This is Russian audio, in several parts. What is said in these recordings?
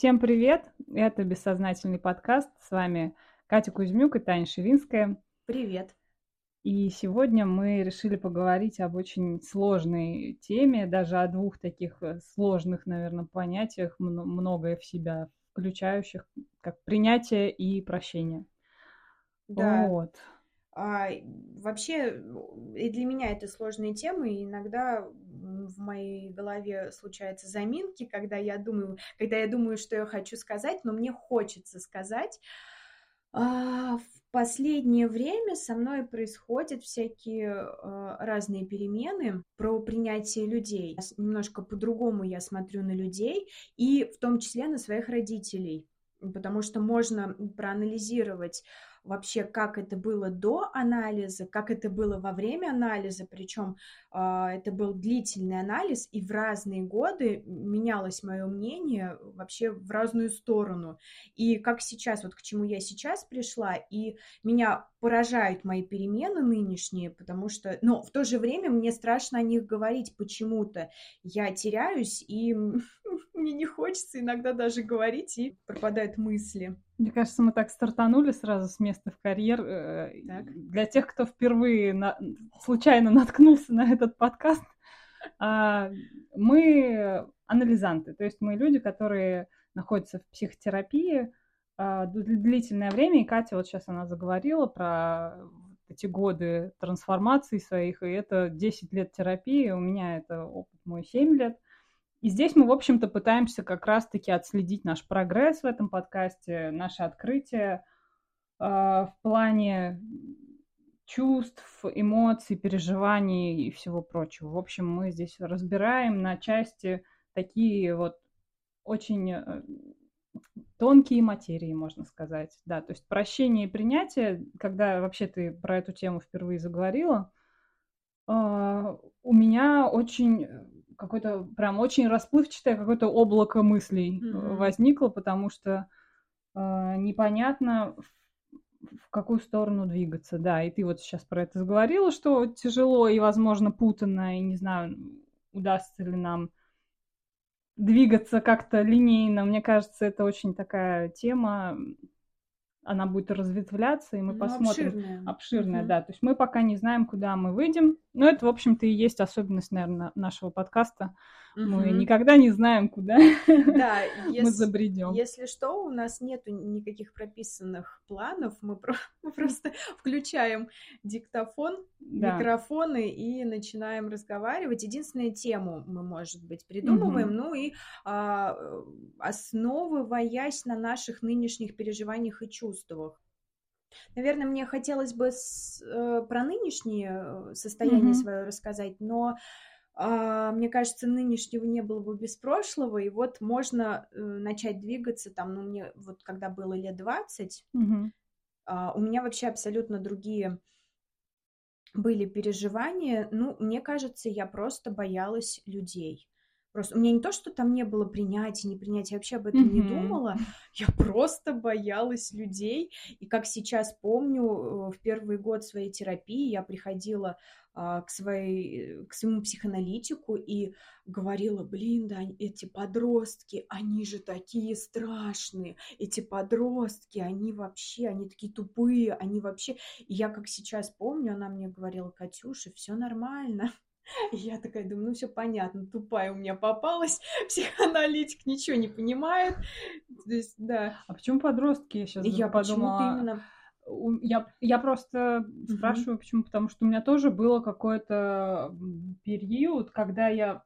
Всем привет! Это «Бессознательный подкаст». С вами Катя Кузьмюк и Таня Шевинская. Привет! И сегодня мы решили поговорить об очень сложной теме, даже о двух таких э, сложных, наверное, понятиях, многое в себя включающих, как принятие и прощение. Да. Вот. А, вообще, и для меня это сложные темы, и иногда в моей голове случаются заминки, когда я думаю, когда я думаю, что я хочу сказать, но мне хочется сказать. А, в последнее время со мной происходят всякие а, разные перемены про принятие людей. Немножко по-другому я смотрю на людей, и в том числе на своих родителей потому что можно проанализировать вообще, как это было до анализа, как это было во время анализа, причем э, это был длительный анализ, и в разные годы менялось мое мнение вообще в разную сторону. И как сейчас, вот к чему я сейчас пришла, и меня поражают мои перемены нынешние, потому что, но в то же время мне страшно о них говорить почему-то. Я теряюсь, и мне не хочется иногда даже говорить, и пропадают мысли. Мне кажется, мы так стартанули сразу с места в карьер. Э, так. Для тех, кто впервые на... случайно наткнулся на этот подкаст, а, мы анализанты, то есть мы люди, которые находятся в психотерапии а, длительное время, и Катя вот сейчас она заговорила про эти годы трансформации своих, и это 10 лет терапии, у меня это опыт мой 7 лет – и здесь мы, в общем-то, пытаемся как раз-таки отследить наш прогресс в этом подкасте, наше открытие э, в плане чувств, эмоций, переживаний и всего прочего. В общем, мы здесь разбираем на части такие вот очень э, тонкие материи, можно сказать. Да, то есть прощение и принятие, когда вообще ты про эту тему впервые заговорила, э, у меня очень какое-то прям очень расплывчатое какое-то облако мыслей mm-hmm. возникло, потому что э, непонятно в, в какую сторону двигаться, да. И ты вот сейчас про это заговорила, что тяжело и, возможно, путанно, и не знаю, удастся ли нам двигаться как-то линейно. Мне кажется, это очень такая тема она будет разветвляться, и мы ну, посмотрим. Обширная. Обширная, угу. да. То есть мы пока не знаем, куда мы выйдем. Но это, в общем-то, и есть особенность, наверное, нашего подкаста. Угу. Мы никогда не знаем, куда да, если, мы забредем. Если что, у нас нет никаких прописанных планов. Мы, про мы просто включаем диктофон, да. микрофоны и начинаем разговаривать. Единственную тему мы, может быть, придумываем. Угу. Ну и а, основываясь на наших нынешних переживаниях и чувствах. Наверное, мне хотелось бы с, э, про нынешнее э, состояние mm-hmm. свое рассказать, но мне кажется, нынешнего не было бы без прошлого, и вот можно э, начать двигаться там, ну, мне вот когда было лет 20, mm-hmm. э, у меня вообще абсолютно другие были переживания, ну, мне кажется, я просто боялась людей. Просто у меня не то, что там не было принятия, не принятия, я вообще об этом mm-hmm. не думала. Я просто боялась людей. И как сейчас помню, э, в первый год своей терапии я приходила а, к, своей, к своему психоаналитику и говорила, блин, да, эти подростки, они же такие страшные, эти подростки, они вообще, они такие тупые, они вообще... И я как сейчас помню, она мне говорила, Катюша, все нормально, я такая думаю, ну все понятно, тупая у меня попалась, психоаналитик ничего не понимает. То есть, да. А почему подростки? Я сейчас я подумала. именно я, я просто mm-hmm. спрашиваю, почему, потому что у меня тоже было какой-то период, когда я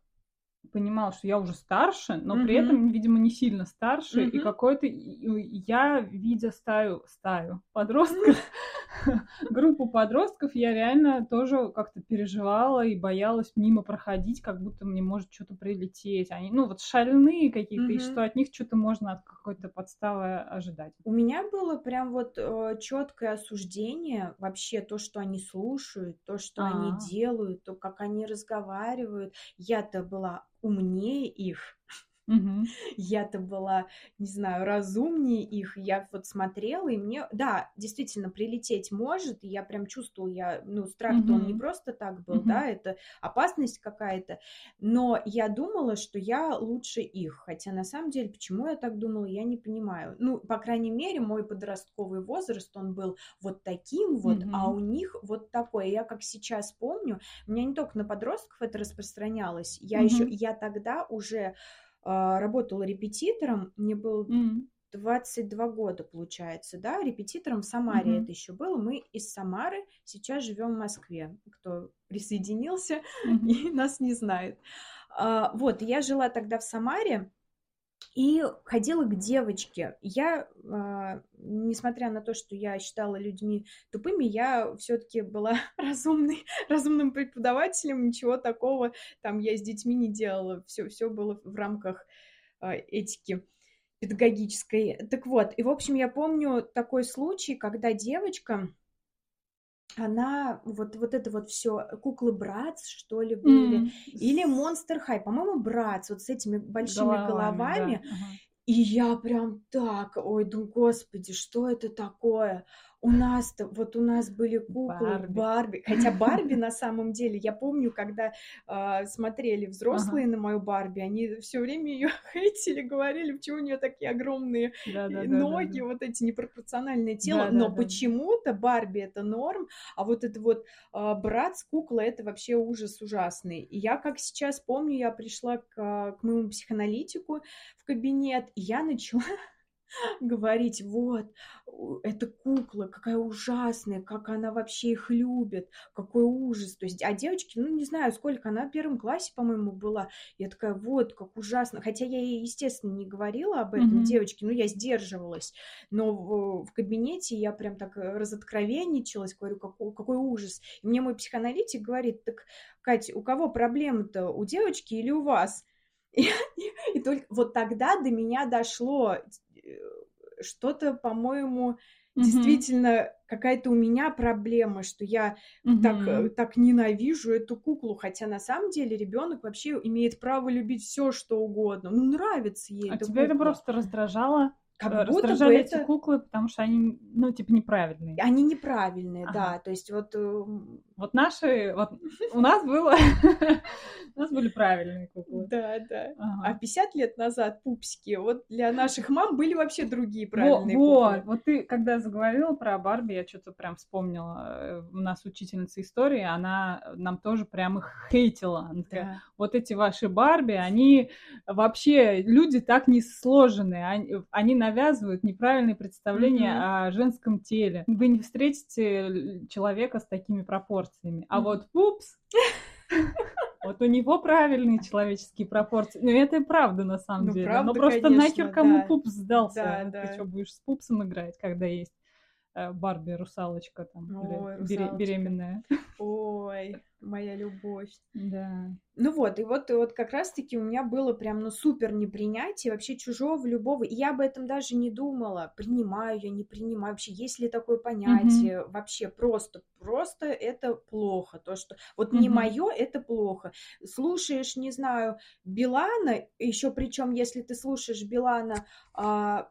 понимала, что я уже старше, но mm-hmm. при этом, видимо, не сильно старше, mm-hmm. и какой-то я, видя стаю, стаю подростков, группу подростков, я реально тоже как-то переживала и боялась мимо проходить, как будто мне может что-то прилететь. Они, ну, вот шальные какие-то, и что от них что-то можно от какой-то подставы ожидать. У меня было прям вот э, четкое осуждение вообще то, что они слушают, то, что А-а-а. они а. делают, то, как они разговаривают. Я-то была умнее их. Мгм. Я-то была, не знаю, разумнее их. Я вот смотрела, и мне, да, действительно, прилететь может. И я прям чувствовала, я, ну, страх-то он не просто так был, Мгм. да, это опасность какая-то. Но я думала, что я лучше их. Хотя на самом деле, почему я так думала, я не понимаю. Ну, по крайней мере, мой подростковый возраст, он был вот таким вот, а у них вот такой. Я как сейчас помню, у меня не только на подростков это распространялось. Я еще, Мгм. я тогда уже работала репетитором, мне было М. 22 года, получается, да, репетитором в Самаре Мгм. это еще было. Мы из Самары сейчас живем в Москве. Кто присоединился Мгм. и нас не знает. А, Вот, я жила тогда в Самаре, и ходила к девочке. Я, а, несмотря на то, что я считала людьми тупыми, я все-таки была разумной, разумным преподавателем. Ничего такого там я с детьми не делала. Все, все было в рамках а, этики педагогической. Так вот, и в общем я помню такой случай, когда девочка, она вот, вот это вот все, куклы Братс, что ли, были, М. или Monster High, по-моему, Братс, вот с этими большими головами, да. головами. Ага. И я прям так, ой, думаю, господи, что это такое? У нас-то, вот у нас были куклы Барби. Барби. Хотя Барби на самом деле, я помню, когда а, смотрели Ага. взрослые на мою Барби, они все время ее хейтили, говорили, почему у нее такие огромные и Да-да-да-да-да. ноги, вот эти непропорциональное тело. Но Да-да-да. почему-то Барби это норм, а вот это вот а, брат с куклой это вообще ужас ужасный. И я, как сейчас помню, я пришла к, а, к моему психоаналитику в кабинет, и я начала говорить, вот, эта кукла, какая ужасная, как она вообще их любит, какой ужас. То есть, а девочки, ну, не знаю, сколько, она в первом классе, по-моему, была. Я такая, вот, как ужасно. Хотя я ей, естественно, не говорила об этом Мгм. девочке, ну, я сдерживалась. Но в, в кабинете я прям так э, разоткровенничалась, говорю, какой, какой ужас. И мне мой психоаналитик говорит, так, Кать, у кого проблемы-то, у девочки или у вас? И, и только вот тогда до меня дошло что-то, по-моему, Мгм. действительно какая-то у меня проблема, что я так, э, так ненавижу эту куклу, хотя на самом деле ребенок вообще имеет право любить все, что угодно. Ну, нравится ей А тебя это кукла. просто раздражало? Как Э, будто бы эти это... куклы, потому что они, ну, типа, неправильные. Они неправильные, Ага. да. То есть вот... эм, Вот наши, вот у нас было, у нас были правильные куклы. Да, да. А Ага. 50 лет назад пупсики, вот для наших мам были вообще другие правильные куклы. вот ты, когда заговорила про Барби, я что-то прям вспомнила. Э, У нас учительница истории, она нам тоже прям их хейтила. Вот эти ваши Барби, они вообще, люди так не сложены, они, они навязывают неправильные представления Мгм. о женском теле. Вы не встретите человека с такими пропорциями. А Мгм. вот пупс, вот у него правильные человеческие пропорции. Ну, это и правда, на самом Ну, деле. правда, Но просто конечно, нахер кому да. пупс сдался? Да, да. Ты что, будешь с пупсом играть, когда есть Барби, русалочка там, или Ой, бере- русалочка. беременная? Ой, моя любовь. Да. Ну вот, и вот, и вот как раз-таки у меня было прям, ну, супер непринятие вообще чужого, любого. И я об этом даже не думала, принимаю я, не принимаю, вообще есть ли такое понятие, вообще просто, просто это плохо. То, что вот не Мгм. мое, это плохо. Слушаешь, не знаю, Билана, еще причем, если ты слушаешь Билана а,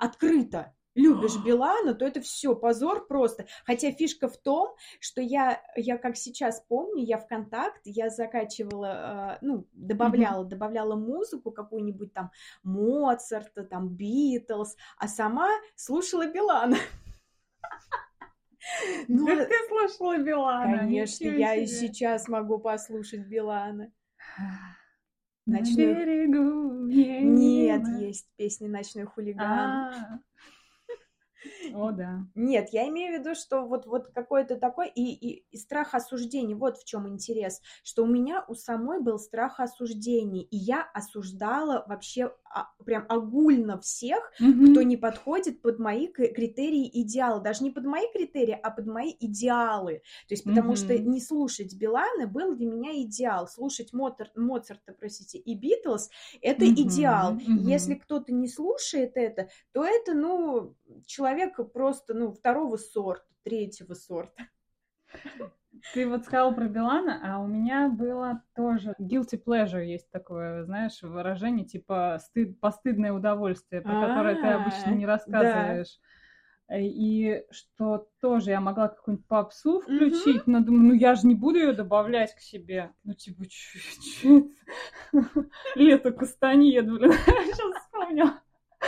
открыто, любишь Билана, то это все позор просто. Хотя фишка в том, что я, я как сейчас помню, я ВКонтакт, я закачивала, э, ну, добавляла, добавляла музыку какую-нибудь там Моцарта, там Битлз, а сама слушала Билана. Ну, Как ты слушала Билана? конечно, я и сейчас могу послушать Билана. На Ночной- берегу Нет, есть песня «Ночной хулиган». О, да. Нет, я имею в виду, что вот, вот какой-то такой и, и, и страх осуждения, вот в чем интерес, что у меня у самой был страх осуждения, и я осуждала вообще а, прям огульно всех, Мгм. кто не подходит под мои критерии идеалы, даже не под мои критерии, а под мои идеалы. То есть потому что Мгм. не слушать Билана был для меня идеал, слушать Мотор- Моцарта, простите, и Битлз это Мгм, идеал. Мгм. Если кто-то не слушает это, то это, ну, человек просто, ну, второго сорта, третьего сорта. Ты вот сказал про Билана, а у меня было тоже guilty pleasure есть такое, знаешь, выражение типа стыд, постыдное удовольствие, про которое ты обычно не А, рассказываешь. Э, И что тоже я могла какую-нибудь попсу включить, но думаю, ну я же не буду ее добавлять к себе. Ну типа, это? Лето Кастаньеду, блин, сейчас вспомнила.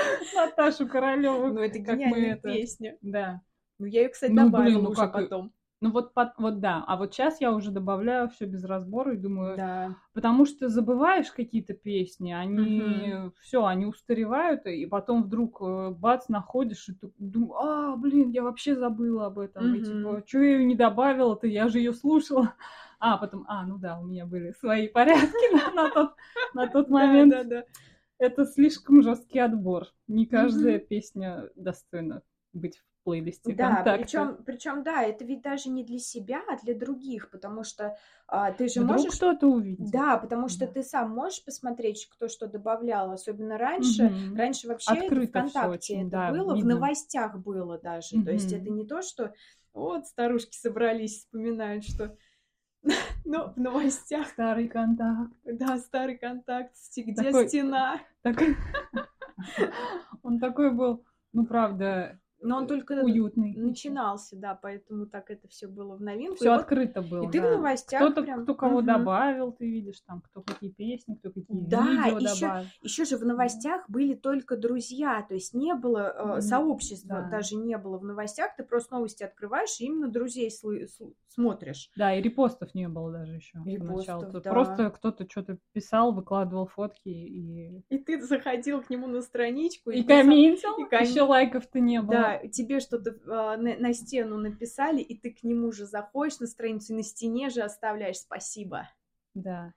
Наташу Королеву. Ну, это гениальная это- песня. Да. Ну, я ее, кстати, Ну, блин, добавила ну уже как и- потом. Ну вот, под- вот да, а вот сейчас я уже добавляю все без разбора и думаю, Да. потому что забываешь какие-то песни, они все, они устаревают, и потом вдруг э, бац находишь и думаешь, а, блин, я вообще забыла об этом, и Мгм. типа, что я ее не добавила-то, я же ее слушала. А, потом, а, ну да, у меня были свои порядки на тот, на тот момент. Это слишком жесткий отбор. Не каждая Мгм. песня достойна быть в плейлисте Да, причем, причем, да, это ведь даже не для себя, а для других, потому что а, ты же Вдруг можешь... кто-то увидит. Да, потому что Да. ты сам можешь посмотреть, кто что добавлял, особенно раньше. Мгм. Раньше вообще это Открыто всё ВКонтакте очень, это да, было, в видно. новостях было даже. То есть это не то, что вот старушки собрались, вспоминают, что ну, в новостях, Старый контакт. да, старый контакт, где Такой- стена. Так- Он такой был, ну, правда, Но он только уютный. начинался, да, поэтому так это все было в новинку. Все И вот- открыто было. и ты в да. новостях Кто-то, прям- кто кого Мгм. добавил, ты видишь, там, кто какие песни, кто какие Да, видео ещё- добавил. Еще же в новостях были только друзья, то есть не было э, сообщества, да. даже не было в новостях, ты просто новости открываешь и именно друзей слы- сл- смотришь. Да, и репостов не было даже еще Репостов, да. Просто кто-то что-то писал, выкладывал фотки и, И ты заходил к нему на страничку и писал- комментил. и ком- Еще лайков-то не было. Да, тебе что-то э, на, на стену написали, и ты к нему же заходишь на страницу, и на стене же оставляешь спасибо. Да.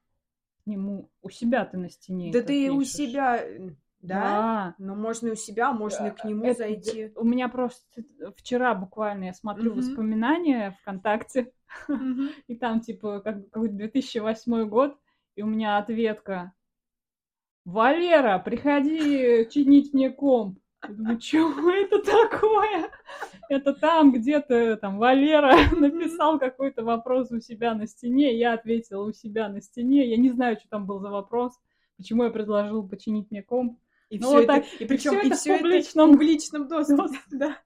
К нему у себя ты на стене. Да ты у пишешь. себя, э, да? Да. Ну, можно и у себя, можно и к нему Это- зайти. У меня просто вчера буквально я смотрю Мгм. воспоминания ВКонтакте, Мгм. и там типа как какой-то 2008 год, и у меня ответка Валера, приходи чинить мне комп. Я думаю, что это такое? Это там где-то там Валера написал какой-то вопрос у себя на стене, я ответила у себя на стене. Я не знаю, что там был за вопрос, почему я предложил починить мне комп. И Ну, все вот это, так, и причем и это в все это публичном в публичном доступе. Да.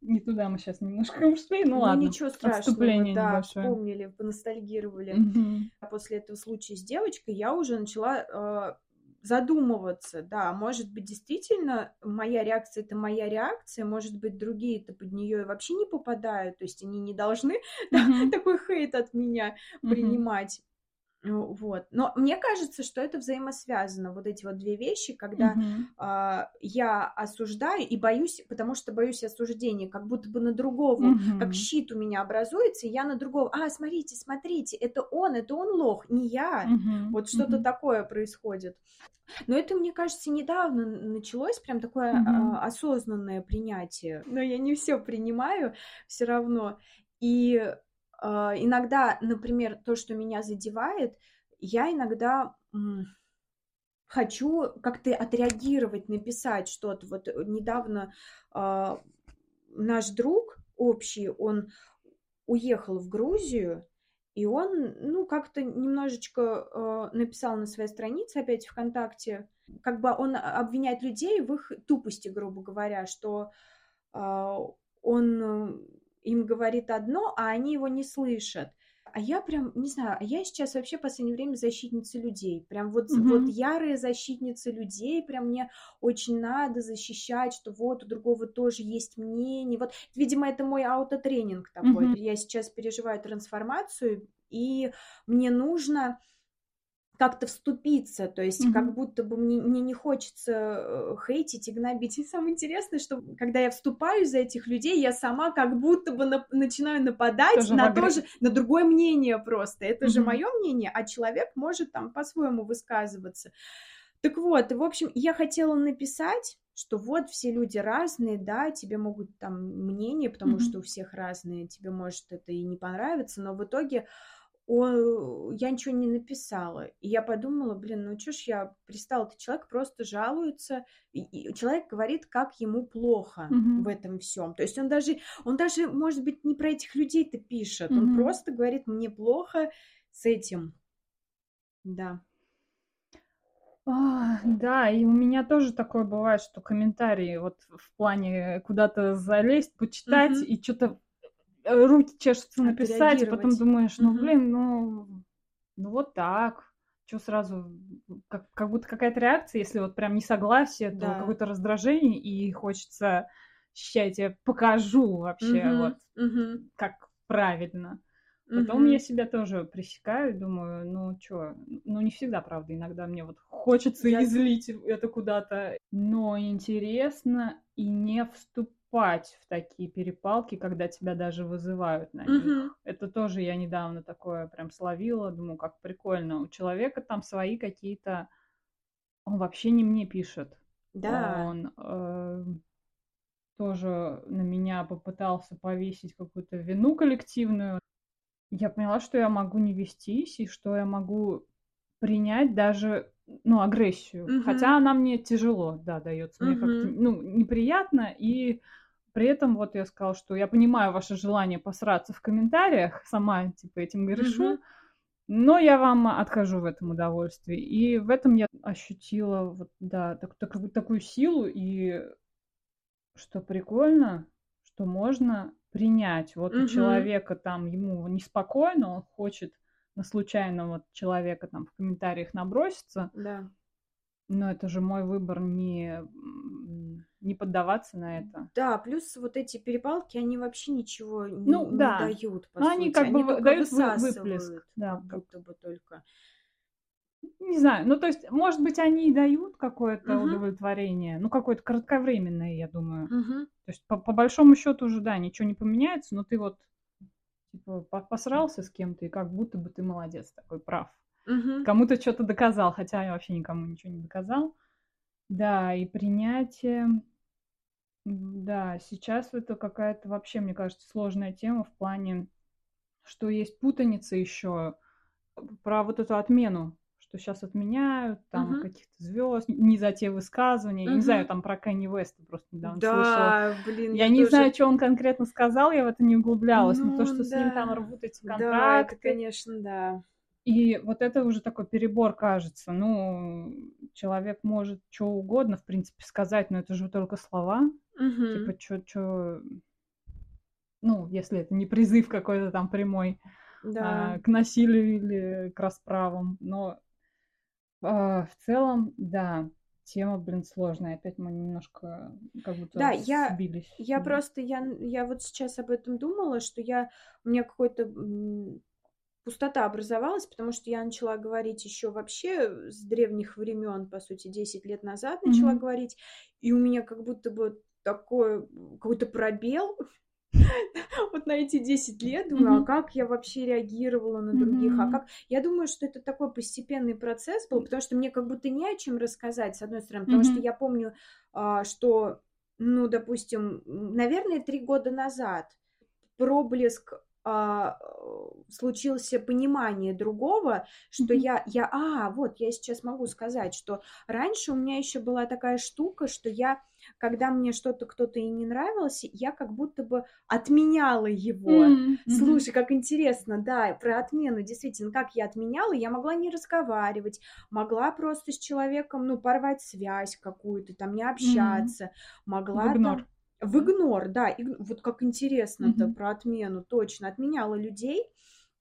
Не туда мы сейчас немножко ушли, ну, Ну, ладно. ничего страшного, Отступление да, небольшое. вспомнили, поностальгировали. Мгм. А После этого случая с девочкой я уже начала э, задумываться, да, может быть, действительно моя реакция это моя реакция, может быть, другие-то под нее вообще не попадают, то есть они не должны Мгм. такой хейт от меня Мгм. принимать. Ну, Вот. Но мне кажется, что это взаимосвязано, вот эти вот две вещи, когда Мгм. а, я осуждаю и боюсь, потому что боюсь осуждения, как будто бы на другого, Мгм. как щит у меня образуется, и я на другого, а, смотрите, смотрите, это он, это он лох, не я. Мгм. Вот что-то Мгм. такое происходит. Но это, мне кажется, недавно началось прям такое Мгм. а, осознанное принятие. Но я не все принимаю все равно. И иногда, например, то, что меня задевает, я иногда хочу как-то отреагировать, написать что-то. Вот э, недавно а, наш друг общий, он уехал в Грузию, и он, ну, как-то немножечко э, написал на своей странице, опять ВКонтакте, как бы он обвиняет людей в их тупости, грубо говоря, что э, он им говорит одно, а они его не слышат. А я прям, не знаю, а я сейчас вообще в последнее время защитница людей. Прям вот, Мгм. вот ярая защитница людей. Прям мне очень надо защищать, что вот у другого тоже есть мнение. Вот, видимо, это мой аутотренинг такой. Мгм. Я сейчас переживаю трансформацию, и мне нужно как-то вступиться, то есть Мгм. как будто бы мне, мне не хочется э, хейтить и гнобить. И самое интересное, что когда я вступаю за этих людей, я сама как будто бы нап- начинаю нападать Тоже на агре- тоже на другое мнение просто. Это же Мгм. мое мнение, а человек может там по-своему высказываться. Так вот, в общем, я хотела написать, что вот все люди разные, да, тебе могут там мнение, потому Мгм. что у всех разные, тебе может это и не понравиться, но в итоге о, я ничего не написала. И я подумала, блин, ну что ж я пристала, этот человек просто жалуется, и, человек говорит, как ему плохо Мгм. в этом всем. То есть он даже, он даже, может быть, не про этих людей-то пишет, Мгм. он просто говорит, мне плохо с этим. Да. А, да, и у меня тоже такое бывает, что комментарии вот в плане куда-то залезть, почитать Мгм. и что-то руки чешутся написать, и потом думаешь, ну блин, ну, ну вот так. Что сразу, как, как будто какая-то реакция, если вот прям несогласие, то Да. какое-то раздражение, и хочется, ща я тебе покажу вообще, Мгм. вот Мгм. как правильно. Потом Мгм. я себя тоже пресекаю, думаю, ну чё, ну не всегда, правда, иногда мне вот хочется Я- излить это куда-то, но интересно и не вступать в такие перепалки, когда тебя даже вызывают на них. Мгм. Это тоже я недавно такое прям словила, думаю, как прикольно. У человека там свои какие-то... Он вообще не мне пишет. Да. Он э, тоже на меня попытался повесить какую-то вину коллективную. Я поняла, что я могу не вестись, и что я могу принять даже, ну, агрессию. Мгм. Хотя она мне тяжело, да, дается. Мне как-то, ну, неприятно, и при этом вот я сказала, что я понимаю ваше желание посраться в комментариях, сама, типа, этим грешу, Мгм. но я вам откажу в этом удовольствии. И в этом я ощутила, вот, да, так- так- такую силу, и что прикольно, что можно принять. Вот у Мгм. человека там, ему неспокойно, он хочет на случайного человека там в комментариях наброситься, Да. Но это же мой выбор не, не поддаваться на это. Да, плюс вот эти перепалки, они вообще ничего не, Ну, не да. дают, по Ну, сути. они как бы вы- только дают выплеск, да, как будто бы только. Не знаю, ну то есть, может быть, они и дают какое-то Мгм. удовлетворение, ну какое-то кратковременное, я думаю. Мгм. То есть, по, по большому счету уже, да, ничего не поменяется, но ты вот типа, по- посрался с кем-то, и как будто бы ты молодец такой, прав. Мгм. Кому-то что-то доказал, хотя я вообще никому ничего не доказал. Да, и принятие. Да, сейчас это какая-то вообще, мне кажется, сложная тема в плане, что есть путаница еще про вот эту отмену, что сейчас отменяют, там Мгм. каких-то звезд, не за те высказывания. Я не знаю, там про Кенни Веста просто недавно слышала. Да, блин, Я не тоже- знаю, что он конкретно сказал, я в это не углублялась, но то, Ну, что с ним там да. рвут эти Да, контракты, это, конечно, да. И вот это уже такой перебор, кажется. Ну, человек может что угодно, в принципе, сказать, но это же только слова. Мгм. Типа, что, Ну, если это не призыв какой-то там прямой Да. а, к насилию или к расправам. Но а, в целом, да, тема, блин, сложная. Опять мы немножко как будто Да, я- сбились. Я Да. просто, я, я вот сейчас об этом думала, что я, у меня какой-то пустота образовалась, потому что я начала говорить еще вообще с древних времен, по сути, 10 лет назад начала Мгм. говорить, и у меня как будто бы такой какой-то пробел вот на эти 10 лет, думаю, а Мгм. как я вообще реагировала на других, а Мгм. как... Я думаю, что это такой постепенный процесс был, потому что мне как будто не о чем рассказать, с одной стороны, потому что Мгм. я помню, а, что, ну, допустим, наверное, три года назад проблеск а, э, случился понимание другого, что Мгм. я, я, а, вот, я сейчас могу сказать, что раньше у меня еще была такая штука, что я, когда мне что-то кто-то и не нравился, я как будто бы отменяла его. Мгм. Слушай, как интересно, да, про отмену, действительно, как я отменяла, я могла не разговаривать, могла просто с человеком, ну, порвать связь какую-то, там, не общаться, могла В игнор. там... В игнор, да, иг- вот как интересно-то Мгм. про отмену, точно, отменяла людей,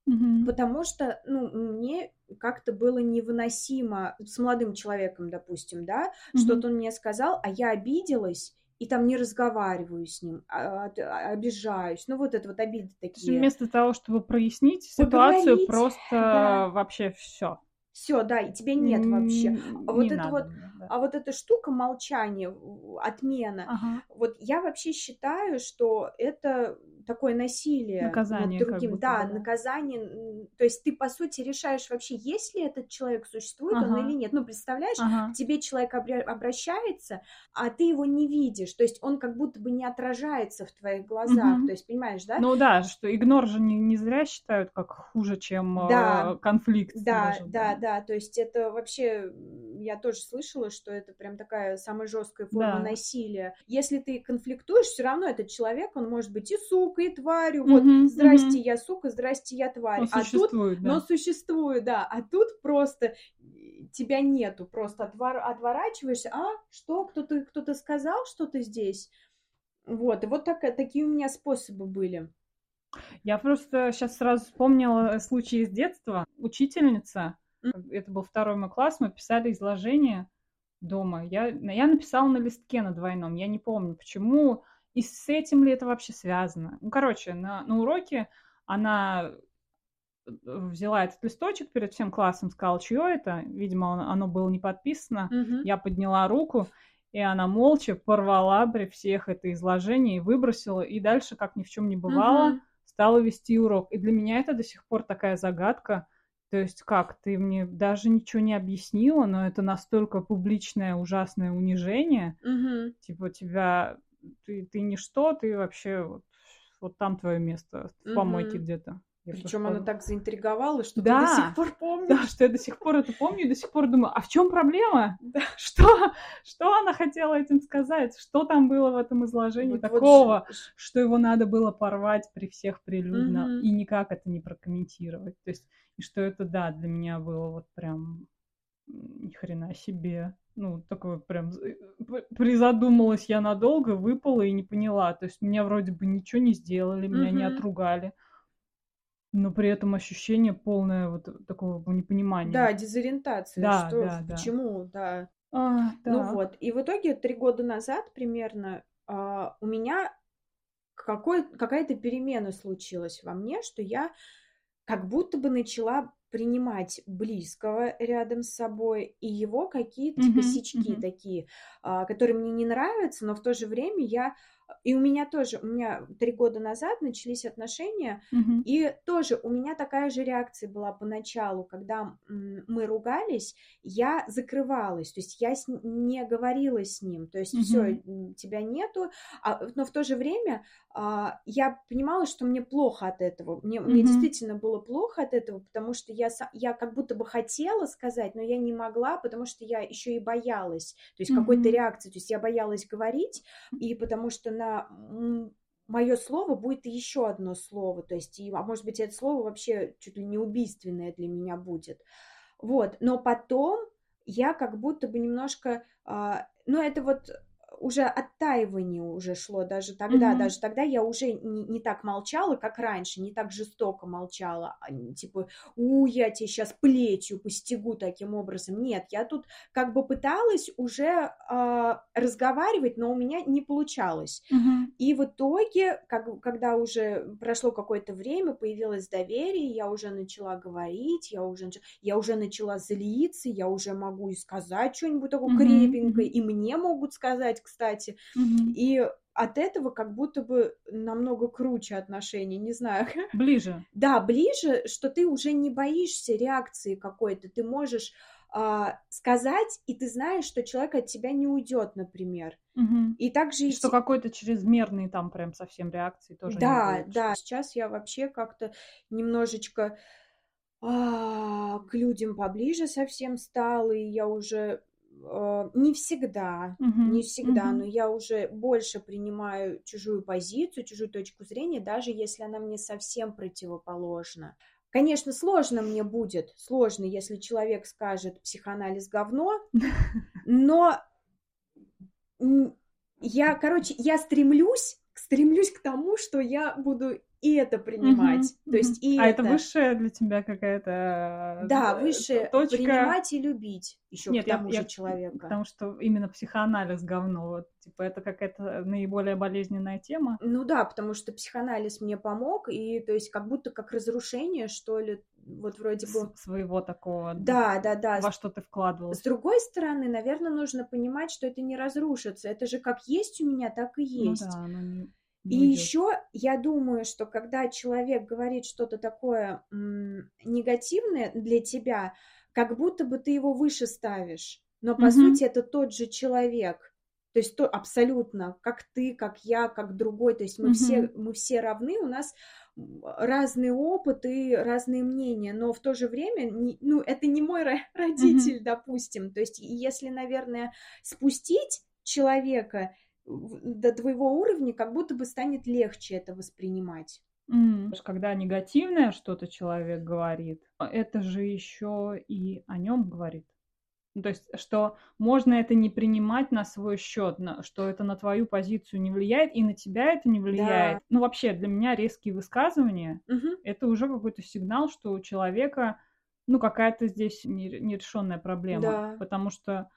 Мгм. потому что, ну, мне как-то было невыносимо с молодым человеком, допустим, да, Мгм. что-то он мне сказал, а я обиделась, и там не разговариваю с ним, а- а- обижаюсь, ну, вот это вот обиды То есть такие. Вместо того, чтобы прояснить ситуацию, Поговорить, просто да. вообще все. Все, да, и тебя нет вообще. А вот это вот- да. А вот эта штука молчания, отмена, Ага. вот я вообще считаю, что это такое насилие наказание над другим. да, да, наказание. То есть ты, по сути, решаешь вообще, есть ли этот человек, существует ага. он или нет. Ну, представляешь, ага. к тебе человек обращается, а ты его не видишь. То есть он как будто бы не отражается в твоих глазах. Угу. То есть, понимаешь, да? Ну да, что игнор же не, не зря считают как хуже, чем да. э, конфликт. Да, даже, да, да, да. То есть это вообще, я тоже слышала, что это прям такая самая жесткая форма да. насилия. Если ты конфликтуешь, все равно этот человек, он может быть и сукой, и тварью. Вот, здрасте, я сука, здрасте, я тварь. Но а существует, тут, да. но существует, да. А тут просто тебя нету, просто отвор... отворачиваешься, а, что, кто-то кто сказал что-то здесь? Вот, и вот так, такие у меня способы были. Я просто сейчас сразу вспомнила случай из детства. Учительница, это был второй мой класс, мы писали изложение дома. Я, я написала на листке на двойном, я не помню, почему, и с этим ли это вообще связано. Ну, короче, на, на уроке она э, взяла этот листочек перед всем классом, сказала, чье это. Видимо, оно было не подписано. Mm-hmm. Я подняла руку, и она молча порвала при всех это изложение и выбросила. И дальше, как ни в чем не бывало, mm-hmm. стала вести урок. И для меня это до сих пор такая загадка. То есть как, ты мне даже ничего не объяснила, но это настолько публичное ужасное унижение. Угу. Типа тебя, ты, ты ничто, ты вообще вот, вот там твое место, в помойке где-то. Причем она так заинтриговала, что да, ты до сих пор помнишь. Да, что я до сих пор это помню и до сих пор думаю, а в чем проблема? Да. Что, что она хотела этим сказать? Что там было в этом изложении вот, такого, вот... что его надо было порвать при всех прилюдно угу. и никак это не прокомментировать? То есть, и что это, да, для меня было вот прям ни хрена себе. Ну, такое прям э, призадумалась я надолго, выпала и не поняла. То есть меня вроде бы ничего не сделали, меня угу. не отругали но при этом ощущение полное вот такого непонимания. Да, дезориентация. Да, что, да, да. Почему, да. А. Ну вот, и в итоге три года назад примерно а, у меня какой, какая-то перемена случилась во мне, что я как будто бы начала принимать близкого рядом с собой и его какие-то mm-hmm, косячки mm-hmm. такие, а, которые мне не нравятся, но в то же время я и у меня тоже, у меня три года назад начались отношения, угу. и тоже у меня такая же реакция была поначалу, когда мы ругались, я закрывалась, то есть я с, не говорила с ним, то есть угу. все, тебя нету, а, но в то же время я понимала, что мне плохо от этого, мне, угу. мне действительно было плохо от этого, потому что я, я как будто бы хотела сказать, но я не могла, потому что я еще и боялась, то есть угу. какой-то реакции, то есть я боялась говорить, и потому что на мое слово будет еще одно слово, то есть, и, а может быть, это слово вообще чуть ли не убийственное для меня будет. Вот, но потом я как будто бы немножко, а, ну, это вот уже оттаивание уже шло даже тогда, mm-hmm. даже тогда я уже не, не так молчала, как раньше, не так жестоко молчала, а, типа, у, я тебе сейчас плетью постигу таким образом. Нет, я тут как бы пыталась уже э, разговаривать, но у меня не получалось. Mm-hmm. И в итоге, как, когда уже прошло какое-то время, появилось доверие, я уже начала говорить, я уже, я уже начала злиться, я уже могу и сказать что-нибудь такое mm-hmm. крепенькое, и мне могут сказать, кстати. Угу. И от этого как будто бы намного круче отношения, не знаю. Ближе. Да, ближе, что ты уже не боишься реакции какой-то, ты можешь а, сказать, и ты знаешь, что человек от тебя не уйдет, например. Угу. И также... И что какой-то чрезмерный там прям совсем реакции тоже Да, не будет. да. Сейчас я вообще как-то немножечко а, к людям поближе совсем стала, и я уже не всегда, угу, не всегда, угу. но я уже больше принимаю чужую позицию, чужую точку зрения, даже если она мне совсем противоположна. Конечно, сложно мне будет, сложно, если человек скажет психоанализ говно, но я, короче, я стремлюсь, стремлюсь к тому, что я буду и это принимать. Угу, То есть и а это... это высшая для тебя какая-то да, высшая точка... принимать и любить еще Нет, к тому я, же человека. Потому что именно психоанализ говно, вот, типа это какая-то наиболее болезненная тема. Ну да, потому что психоанализ мне помог, и то есть как будто как разрушение, что ли, вот вроде бы... Своего такого... Да, да, да. Во что ты вкладывал. С другой стороны, наверное, нужно понимать, что это не разрушится. Это же как есть у меня, так и есть. Ну да, но не И еще я думаю, что когда человек говорит что-то такое м, негативное для тебя, как будто бы ты его выше ставишь. Но по mm-hmm. сути это тот же человек. То есть то абсолютно, как ты, как я, как другой. То есть мы mm-hmm. все мы все равны, у нас разные опыты, разные мнения, но в то же время, ну, это не мой родитель, mm-hmm. допустим. То есть, если, наверное, спустить человека до твоего уровня, как будто бы станет легче это воспринимать. Mm. Когда негативное что-то человек говорит, это же еще и о нем говорит. Ну, то есть, что можно это не принимать на свой счет, что это на твою позицию не влияет, и на тебя это не влияет. Да. Ну, вообще, для меня резкие высказывания угу. это уже какой-то сигнал, что у человека, ну, какая-то здесь нерешенная проблема. Да. Потому что,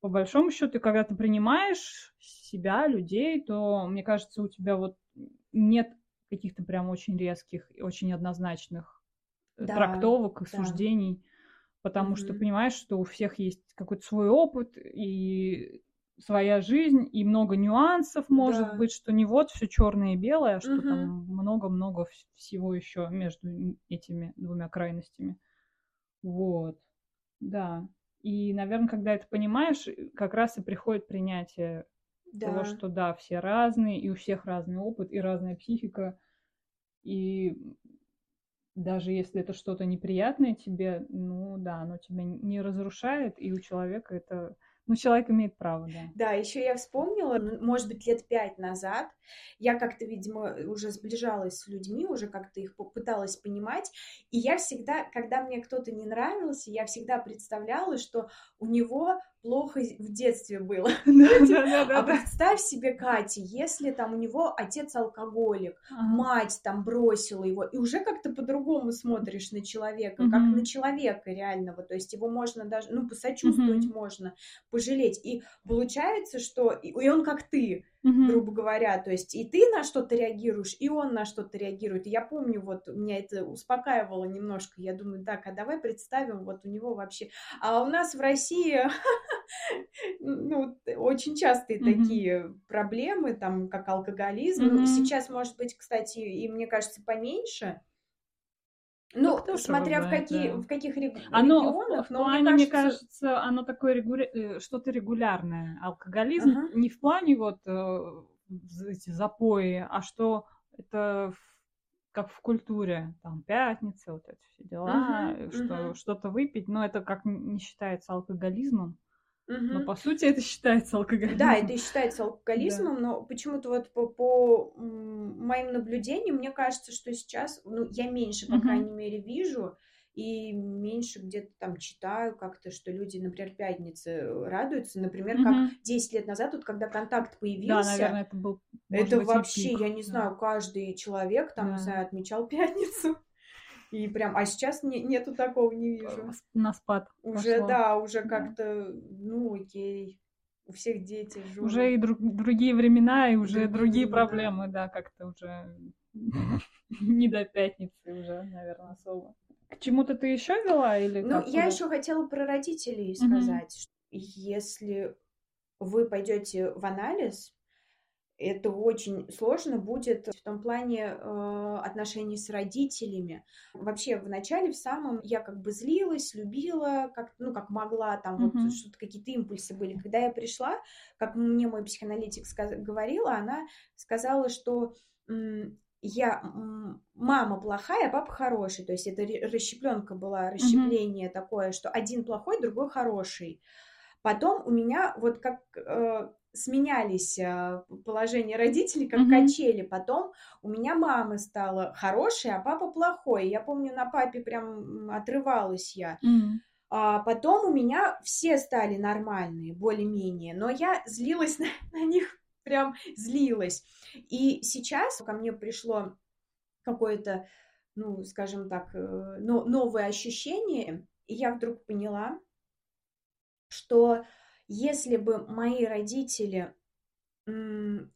по большому счету, когда ты принимаешь себя, людей, то, мне кажется, у тебя вот нет каких-то прям очень резких и очень однозначных э, да. трактовок и да. суждений потому mm-hmm. что понимаешь, что у всех есть какой-то свой опыт и своя жизнь, и много нюансов может да. быть, что не вот все черное и белое, а что mm-hmm. там много-много всего еще между этими двумя крайностями. Вот, да. И, наверное, когда это понимаешь, как раз и приходит принятие да. того, что да, все разные, и у всех разный опыт, и разная психика, и даже если это что-то неприятное тебе, ну да, оно тебя не разрушает, и у человека это ну, человек имеет право, да. Да, еще я вспомнила, может быть, лет пять назад, я как-то, видимо, уже сближалась с людьми, уже как-то их попыталась понимать, и я всегда, когда мне кто-то не нравился, я всегда представляла, что у него плохо в детстве было. А представь себе, Катя, если там у него отец алкоголик, мать там бросила его, и уже как-то по-другому смотришь на человека, как на человека реального, то есть его можно даже, ну, посочувствовать можно, пожалеть. И получается, что и он как ты, угу. грубо говоря. То есть и ты на что-то реагируешь, и он на что-то реагирует. И я помню, вот меня это успокаивало немножко. Я думаю, так, а давай представим, вот у него вообще... А у нас в России, ну, очень частые угу. такие проблемы, там, как алкоголизм. Угу. Сейчас, может быть, кстати, и мне кажется, поменьше. Ну, ну смотря в, какие, да. в каких рег... оно, регионах, в, но плане, мне кажется... мне кажется, оно такое регуля... Э, что-то регулярное. Алкоголизм ага. не в плане вот э, эти запои, а что это как в культуре, там пятница, вот эти все дела, uh что uh что-то выпить, но это как не считается алкоголизмом. Угу. Но по сути это считается алкоголизмом. Да, это и считается алкоголизмом, да. но почему-то вот по, по моим наблюдениям, мне кажется, что сейчас, ну, я меньше, по угу. крайней мере, вижу, и меньше где-то там читаю как-то, что люди, например, пятницы радуются. Например, угу. как 10 лет назад, вот когда контакт появился. Да, наверное, это был. Это быть, вообще, пик. я не знаю, каждый человек там, да. не знаю, отмечал пятницу. И прям, а сейчас не, нету такого, не вижу. На спад. Уже, пошло. да, уже как-то, ну, окей. У всех дети живут. Уже и друг, другие времена, и уже другие, другие проблемы, да, как-то уже не до пятницы уже, наверное, особо. К чему-то ты еще вела или? Ну, я еще хотела про родителей сказать, что если вы пойдете в анализ, это очень сложно будет в том плане э, отношений с родителями. Вообще, в начале, в самом, я как бы злилась, любила, как, ну, как могла, там mm-hmm. вот что-то, какие-то импульсы были. Когда я пришла, как мне мой психоаналитик сказ- говорила, она сказала, что я мама плохая, а папа хороший. То есть это расщепленка была, расщепление mm-hmm. такое, что один плохой, другой хороший. Потом у меня вот как э, сменялись э, положения родителей, как mm-hmm. качели. Потом у меня мама стала хорошей, а папа плохой. Я помню, на папе прям отрывалась я. Mm-hmm. А потом у меня все стали нормальные, более-менее, но я злилась на, на них, прям злилась. И сейчас ко мне пришло какое-то, ну, скажем так, э, но, новое ощущение, и я вдруг поняла, что если бы мои родители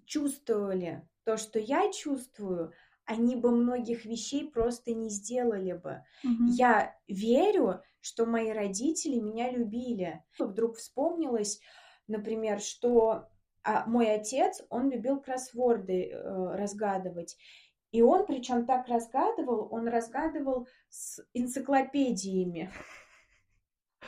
чувствовали то, что я чувствую, они бы многих вещей просто не сделали бы. Угу. Я верю, что мои родители меня любили. Вдруг вспомнилось, например, что а мой отец, он любил кроссворды э, разгадывать. И он, причем так разгадывал, он разгадывал с энциклопедиями.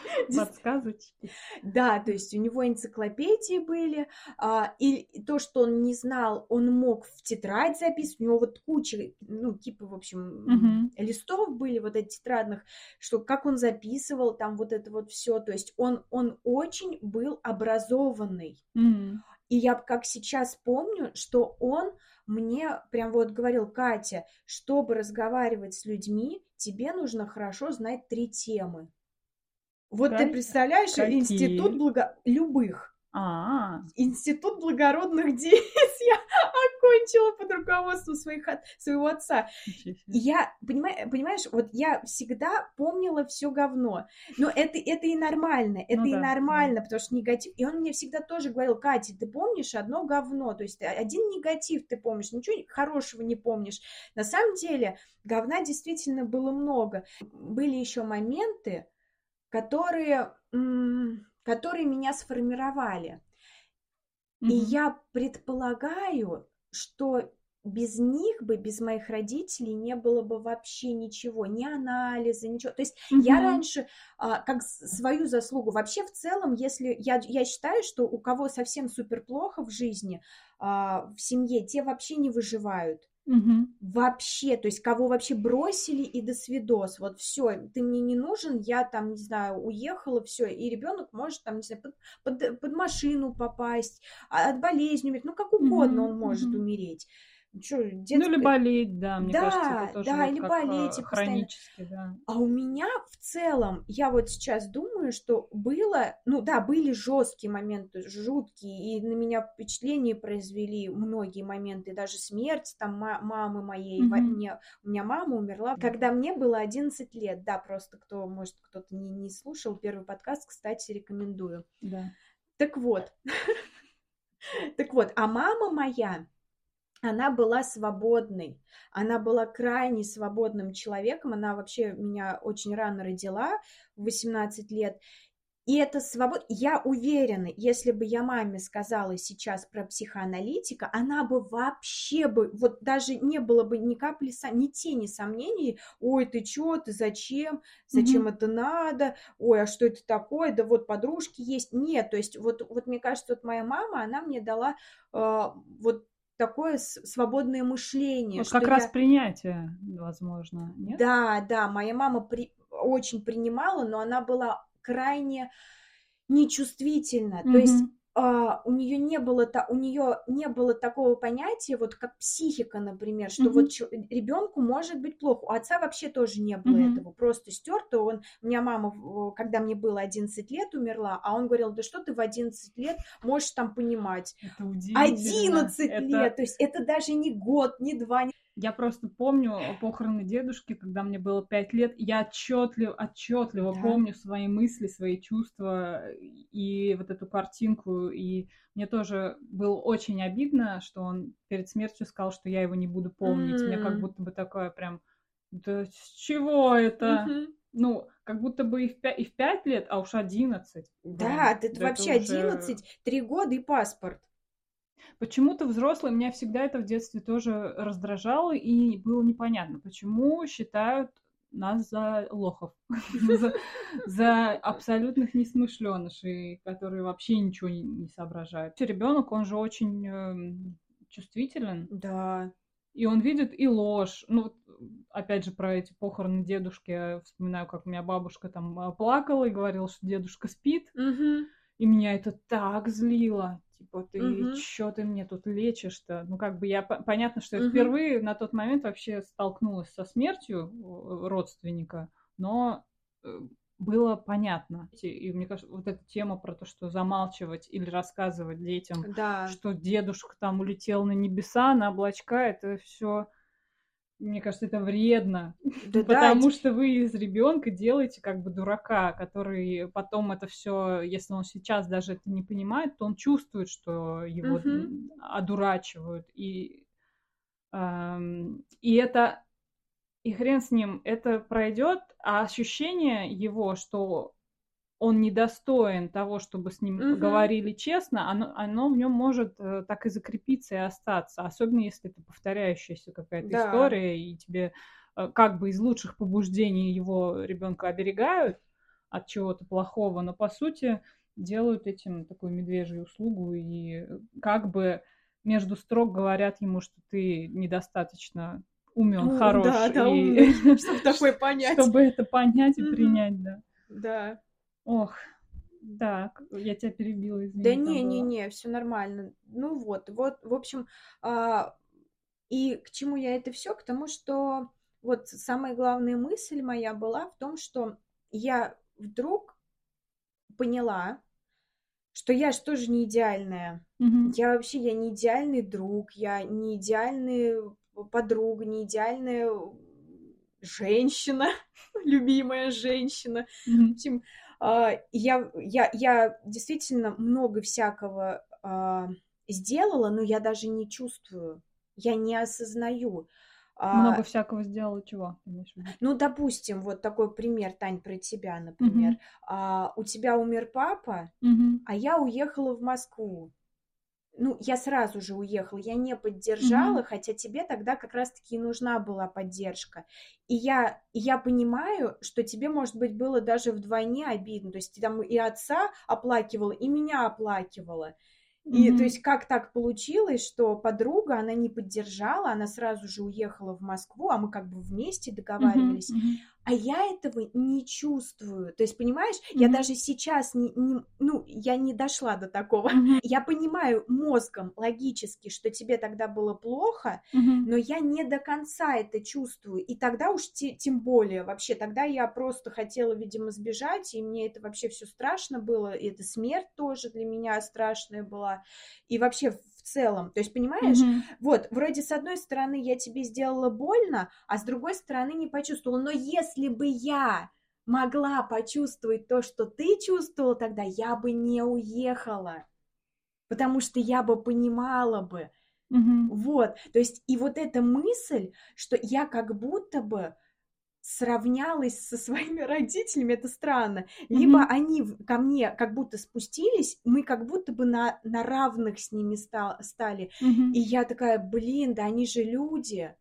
Подсказочки. Да, то есть у него энциклопедии были, а, и то, что он не знал, он мог в тетрадь записывать, у него вот куча, ну, типа, в общем, угу. листов были вот этих тетрадных, что как он записывал там вот это вот все, то есть он, он очень был образованный. Угу. И я как сейчас помню, что он мне прям вот говорил, Катя, чтобы разговаривать с людьми, тебе нужно хорошо знать три темы. Вот как? ты представляешь, Какие? институт благо... любых. А, Институт благородных девиц я окончила под руководством своих, своего отца. Я, понимаешь, понимаешь, вот я всегда помнила все говно. Но это, это и нормально, это ну, и да, нормально, да. потому что негатив... И он мне всегда тоже говорил, Катя, ты помнишь одно говно, то есть один негатив ты помнишь, ничего хорошего не помнишь. На самом деле говна действительно было много. Были еще моменты, которые, которые меня сформировали. Mm-hmm. И я предполагаю, что без них бы, без моих родителей не было бы вообще ничего, ни анализа, ничего. То есть mm-hmm. я раньше, а, как свою заслугу, вообще в целом, если я, я считаю, что у кого совсем супер плохо в жизни, а, в семье, те вообще не выживают. Угу. Вообще, то есть кого вообще бросили и до свидос. Вот все, ты мне не нужен, я там, не знаю, уехала, все, и ребенок может там, не знаю, под, под, под машину попасть, а, от болезни умереть, ну как угодно угу, он может угу. умереть. Что, детское... Ну, или болеть, да, мне да, кажется, это тоже да, вот или как болеть, э, хронически, да. А у меня в целом, я вот сейчас думаю, что было, ну да, были жесткие моменты, жуткие, и на меня впечатление произвели многие моменты, даже смерть там мамы моей, mm-hmm. мне, у меня мама умерла, когда мне было 11 лет, да, просто кто, может, кто-то не, не слушал первый подкаст, кстати, рекомендую. Да. Так вот, так вот, а мама моя, она была свободной, она была крайне свободным человеком, она вообще меня очень рано родила, в 18 лет, и это свобода. Я уверена, если бы я маме сказала сейчас про психоаналитика, она бы вообще бы, вот даже не было бы ни капли, ни тени сомнений, ой, ты чё, ты зачем, зачем mm-hmm. это надо, ой, а что это такое, да вот подружки есть. Нет, то есть вот, вот мне кажется, вот моя мама, она мне дала э, вот такое свободное мышление. Вот как раз принятие, возможно, нет? Да, да, моя мама при... очень принимала, но она была крайне нечувствительна. Mm-hmm. То есть Uh, у нее не было та, у нее не было такого понятия, вот как психика, например, что mm-hmm. вот ребенку может быть плохо. У отца вообще тоже не было mm-hmm. этого, просто стерто. Он, у меня мама, когда мне было 11 лет, умерла, а он говорил, да что ты в 11 лет можешь там понимать? Это 11 лет, это... то есть это даже не год, не два, не я просто помню похороны дедушки, когда мне было пять лет. Я отчетливо, отчетливо да. помню свои мысли, свои чувства и вот эту картинку. И мне тоже было очень обидно, что он перед смертью сказал, что я его не буду помнить. Mm-hmm. Мне как будто бы такое прям, да с чего это? Mm-hmm. Ну, как будто бы и в, 5, и в 5 лет, а уж 11. Да, да это вообще уже... 11, 3 года и паспорт. Почему-то взрослые, меня всегда это в детстве тоже раздражало, и было непонятно, почему считают нас за лохов, за, абсолютных несмышленышей, которые вообще ничего не, соображают. Ребенок, он же очень эм, чувствителен. Да. И он видит и ложь. Ну, опять же, про эти похороны дедушки. Я вспоминаю, как у меня бабушка там э, плакала и говорила, что дедушка спит. И меня это так злило типа, ты угу. чё ты мне тут лечишь-то? Ну, как бы я, понятно, что я впервые на тот момент вообще столкнулась со смертью э, родственника, но э, было понятно. И мне кажется, вот эта тема про то, что замалчивать или рассказывать детям, да. что дедушка там улетел на небеса, на облачка, это все мне кажется, это вредно, да, потому да, что вы из ребенка делаете как бы дурака, который потом это все, если он сейчас даже это не понимает, то он чувствует, что его угу. одурачивают, и эм, и это и хрен с ним, это пройдет, а ощущение его, что он недостоин того, чтобы с ним Мгм. говорили честно, оно, оно в нем может э, так и закрепиться и остаться. Особенно если это повторяющаяся какая-то Да. история, и тебе э, как бы из лучших побуждений его ребенка оберегают от чего-то плохого, но по сути делают этим такую медвежью услугу и э, как бы между строк говорят ему, что ты недостаточно умен, Ну, хорош, да, да, и умный, чтобы такое понять. чтобы это понять и принять, да. Да. Ох, так, я тебя перебила, извини. Да не, не, не, все нормально. Ну вот, вот, в общем, а, и к чему я это все? К тому, что вот самая главная мысль моя была в том, что я вдруг поняла, что я же тоже не идеальная. Мгм. Я вообще, я не идеальный друг, я не идеальная подруга, не идеальная женщина, любимая женщина. В Мгм. общем, я, я, я действительно много всякого а, сделала, но я даже не чувствую, я не осознаю. А, Много всякого сделала, чего ну, допустим, вот такой пример, Тань, про тебя, например. Мгм. А, у тебя умер папа, Мгм. а я уехала в Москву. Ну, я сразу же уехала, я не поддержала, Мгм. хотя тебе тогда как раз-таки нужна была поддержка. И я, и я понимаю, что тебе, может быть, было даже вдвойне обидно. То есть ты там и отца оплакивала, и меня оплакивала. И Мгм. то есть как так получилось, что подруга, она не поддержала, она сразу же уехала в Москву, а мы как бы вместе договаривались. Мгм. А я этого не чувствую. То есть, понимаешь, я Мгм. даже сейчас не, не- ну, я не дошла до такого. Мгм. Я понимаю мозгом логически, что тебе тогда было плохо, Мгм. но я не до конца это чувствую. И тогда уж те- тем более вообще, тогда я просто хотела, видимо, сбежать, и мне это вообще все страшно было, и эта смерть тоже для меня страшная была. И вообще целом, то есть, понимаешь, Мгм. вот, вроде с одной стороны я тебе сделала больно, а с другой стороны не почувствовала. Но если бы я могла почувствовать то, что ты чувствовала тогда, я бы не уехала. Потому что я бы понимала бы. Мгм. Вот, то есть и вот эта мысль, что я как будто бы сравнялась со своими родителями, это странно. Либо Мгм. они ко мне как будто спустились, мы как будто бы на, на равных с ними ста- стали. Мгм. И я такая, блин, да они же люди.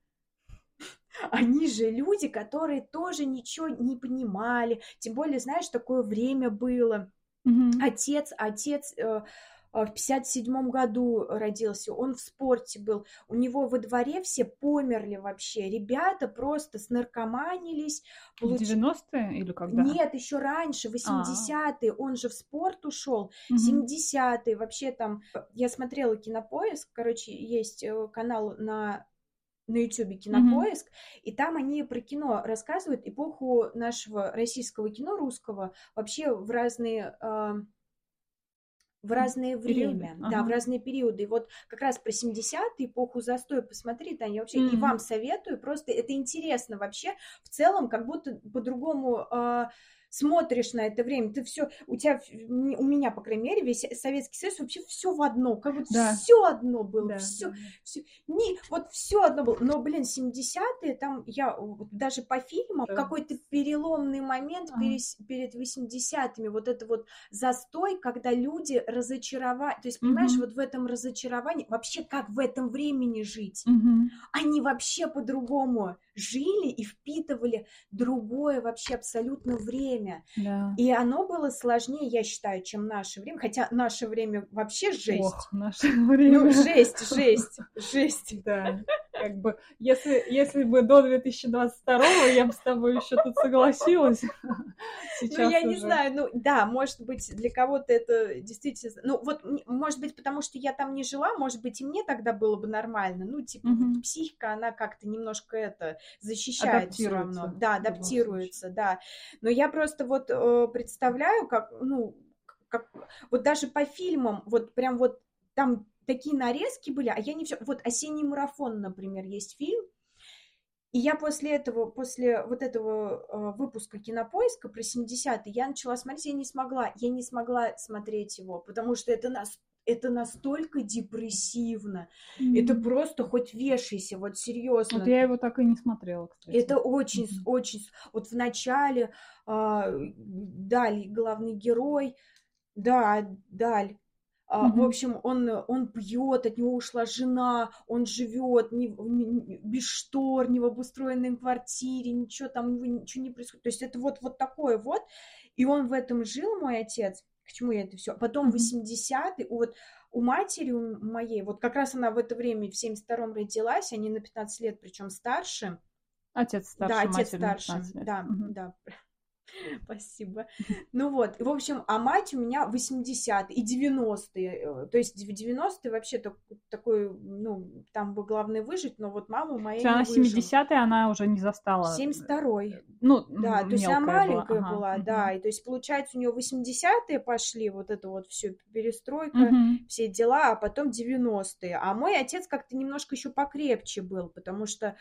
Они же люди, которые тоже ничего не понимали. Тем более, знаешь, такое время было. Мгм. Отец, отец э, в 57 году родился, он в спорте был. У него во дворе все померли вообще. Ребята просто снаркоманились. В получи- 90-е или когда? Нет, еще раньше, 80-е, он же в спорт ушел. Мгм. 70-е, вообще там, я смотрела Кинопоиск, короче, есть э, канал на на Ютубе Кинопоиск, и там они про кино рассказывают эпоху нашего российского кино русского вообще в разные э, в разное Периоды? время, да, Ага. в разные периоды. И вот как раз про 70-е, эпоху застоя, посмотри, Таня, я вообще и Мгм. вам советую, просто это интересно вообще, в целом, как будто по-другому э, смотришь на это время, ты все, у тебя, у меня, по крайней мере, весь Советский Союз вообще все в одно, как будто Да. все одно было, Да, все, да, все, не, вот все одно было. Но, блин, 70-е, там я даже по фильмам, Да. какой-то переломный момент Ага. перес- перед 80-ми, вот это вот застой, когда люди разочаровали, то есть, понимаешь, Мгм. вот в этом разочаровании, вообще как в этом времени жить? Мгм. Они вообще по-другому жили и впитывали другое вообще абсолютно время. Да. И оно было сложнее, я считаю, чем наше время, хотя наше время вообще жесть. Ох, наше время. Ну, жесть, жесть, жесть. Да, как бы, если, если бы до 2022 я бы с тобой еще тут согласилась. Сейчас ну, я не уже. знаю, ну, да, может быть, для кого-то это действительно... Ну, вот, может быть, потому что я там не жила, может быть, и мне тогда было бы нормально. Ну, типа, Мгм. психика, она как-то немножко это защищает все равно. Адаптируется Да, адаптируется, да. Но я просто вот э, представляю, как, ну, как... Вот даже по фильмам, вот прям вот там такие нарезки были, а я не все... Вот «Осенний марафон», например, есть фильм, и я после этого, после вот этого э, выпуска кинопоиска про 70-е, я начала смотреть, я не смогла, я не смогла смотреть его, потому что это нас, это настолько депрессивно. Mm-hmm. Это просто хоть вешайся, вот серьезно. Вот я его так и не смотрела, кстати. Это очень, mm-hmm. очень. Вот в начале э, Даль, главный герой, да, Даль. Mm-hmm. В общем, он, он пьет, от него ушла жена, он живет не, не, без штор, не в обустроенной квартире, ничего там, ничего не происходит. То есть это вот, вот такое вот. И он в этом жил, мой отец. К чему я это все? Потом в 80-е, вот у матери у моей, вот как раз она в это время в 72-м родилась, они на 15 лет, причем старше. Отец старше, Да, отец старше, да, угу. да. Спасибо. Ну вот, в общем, а мать у меня 80-е и 90-е. Э, то есть в 90-е вообще такой, ну, там бы главное выжить, но вот мама моя Она 70-е она уже не застала. 72-й. Э, ну, да, то есть она маленькая была, была ага, да. И то есть, получается, у нее 80-е пошли, вот это вот все перестройка, угу. все дела, а потом 90-е. А мой отец как-то немножко еще покрепче был, потому что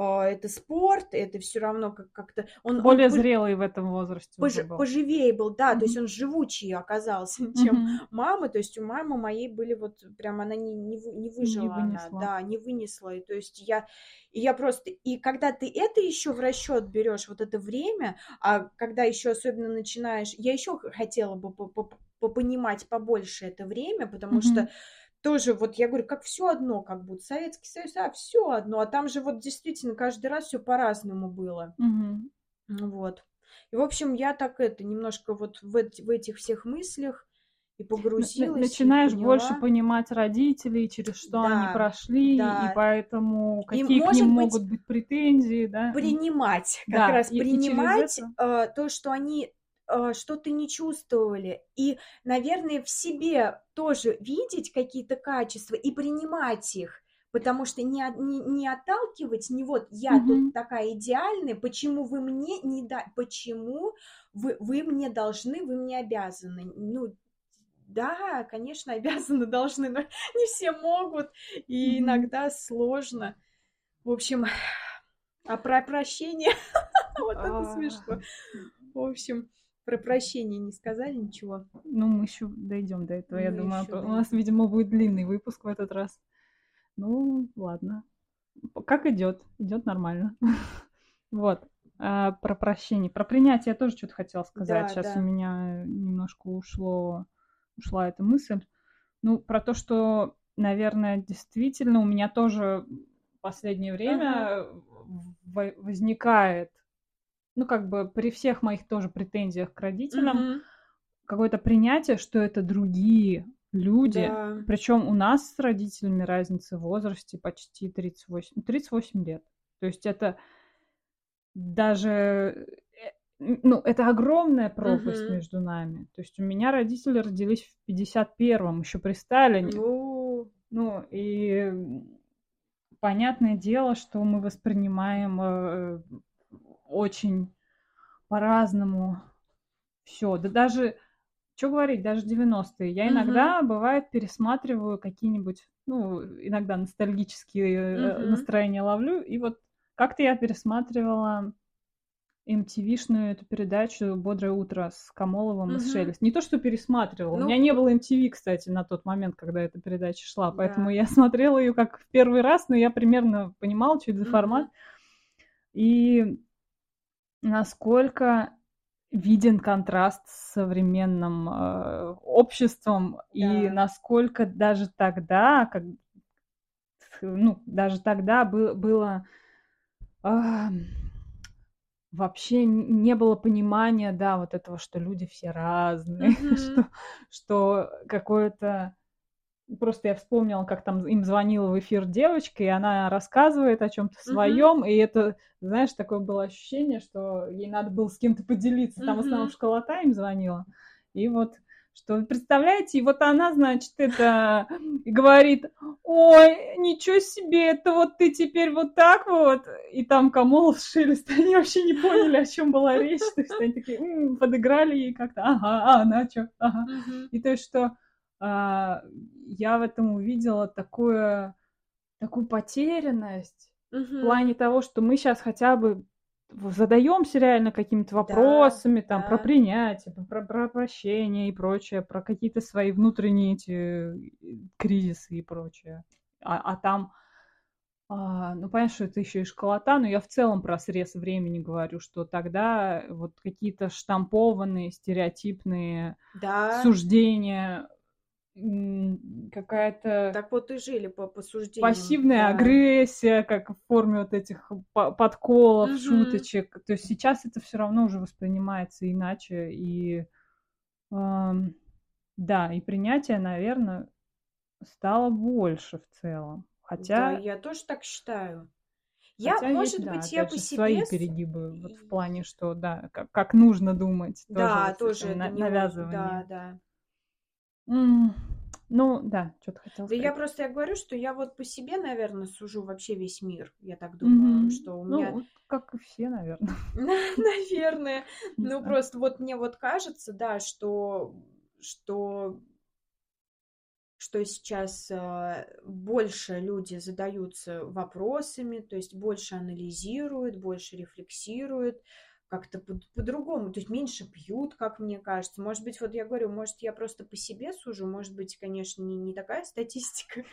это спорт, это все равно как- как-то... Он, Более он зрелый в этом возрасте пож, был. Поживее был, да, mm-hmm. то есть он живучий оказался, чем mm-hmm. мама, то есть у мамы моей были вот прям, она не, не, не выжила, не она, да, не вынесла, и то есть я, и я просто... И когда ты это еще в расчет берешь, вот это время, а когда еще особенно начинаешь... Я еще хотела бы понимать побольше это время, потому mm-hmm. что тоже вот я говорю, как все одно, как будто Советский Союз, а все одно, а там же вот действительно каждый раз все по-разному было. Угу. Вот. И, в общем, я так это немножко вот в, эти, в этих всех мыслях и погрузилась. Начинаешь и больше понимать родителей, через что да, они прошли, да. и поэтому какие и, к ним могут быть претензии, да. Принимать, как да, раз и, принимать и это... э, то, что они что-то не чувствовали. И, наверное, в себе тоже видеть какие-то качества и принимать их. Потому что не, не, не отталкивать, не вот я mm-hmm. тут такая идеальная, почему вы мне не да, почему вы, вы мне должны, вы мне обязаны. Ну, да, конечно, обязаны, должны, но не все могут, и mm-hmm. иногда сложно. В общем, а про прощение, вот это смешно. В общем, про прощение не сказали ничего? Ну, мы еще дойдем до этого, мы я думаю. У нас, видимо, будет длинный выпуск в этот раз. Ну, ладно. Как идет? Идет нормально. вот. А, про прощение. Про принятие я тоже что-то хотела сказать. Да, Сейчас да. у меня немножко ушло, ушла эта мысль. Ну, про то, что, наверное, действительно у меня тоже в последнее время ага. возникает ну, как бы при всех моих тоже претензиях к родителям, mm-hmm. какое-то принятие, что это другие люди. Да. Причем у нас с родителями разница в возрасте почти 38, 38 лет. То есть это даже э, ну, это огромная пропасть uh-huh. между нами. То есть у меня родители родились в 51-м, еще при Сталине. Uh. Ну, и понятное дело, что мы воспринимаем э, очень по-разному все. Да даже, что говорить, даже 90-е. Я иногда, uh-huh. бывает, пересматриваю какие-нибудь, ну, иногда ностальгические uh-huh. настроения ловлю. И вот как-то я пересматривала MTV-шную эту передачу «Бодрое утро» с Камоловым uh-huh. и с Шелест. Не то, что пересматривала. Ну... У меня не было MTV, кстати, на тот момент, когда эта передача шла. Поэтому да. я смотрела ее как в первый раз, но я примерно понимала, что это за формат. Uh-huh. И насколько виден контраст с современным э, обществом да. и насколько даже тогда, как ну даже тогда был, было э, вообще не было понимания, да, вот этого, что люди все разные, mm-hmm. что что какое-то Просто я вспомнила, как там им звонила в эфир девочка, и она рассказывает о чем-то своем, mm-hmm. и это, знаешь, такое было ощущение, что ей надо было с кем-то поделиться. Там mm-hmm. в основном школота им звонила. И вот что, представляете, и вот она, значит, это говорит, ой, ничего себе, это вот ты теперь вот так вот, и там Камолов Шелест, они вообще не поняли, о чем была речь, то есть они такие м-м", подыграли ей как-то, ага, а она что, ага, и то есть что а, я в этом увидела такую, такую потерянность угу. в плане того, что мы сейчас хотя бы задаемся реально какими-то вопросами, да, там, да. про принятие, про, про прощение и прочее, про какие-то свои внутренние эти э, кризисы и прочее. А, а там, а, ну, понятно, что это еще и школота, но я в целом про срез времени говорю, что тогда вот какие-то штампованные, стереотипные да. суждения какая-то... Так вот и жили по посуждениям. Пассивная да. агрессия, как в форме вот этих подколов, угу. шуточек. То есть сейчас это все равно уже воспринимается иначе. И э, да, и принятие, наверное, стало больше в целом. Хотя... Да, я тоже так считаю. Я, Хотя может есть, быть, да, я по себе... свои перегибы вот в плане, что, да, как, как нужно думать. Да, тоже, тоже на, навязывание. Да, да. Ну, да, что-то хотела Да я просто я говорю, что я вот по себе, наверное, сужу вообще весь мир. Я так думаю, Мгм. что у Ну, меня... вот как и все, наверное. Наверное. Ну, просто вот мне вот кажется, да, что, что, что сейчас а, больше люди задаются вопросами, то есть больше анализируют, больше рефлексируют, как-то по-другому, то есть меньше пьют, как мне кажется. Может быть, вот я говорю, может, я просто по себе сужу, может быть, конечно, не, не такая статистика.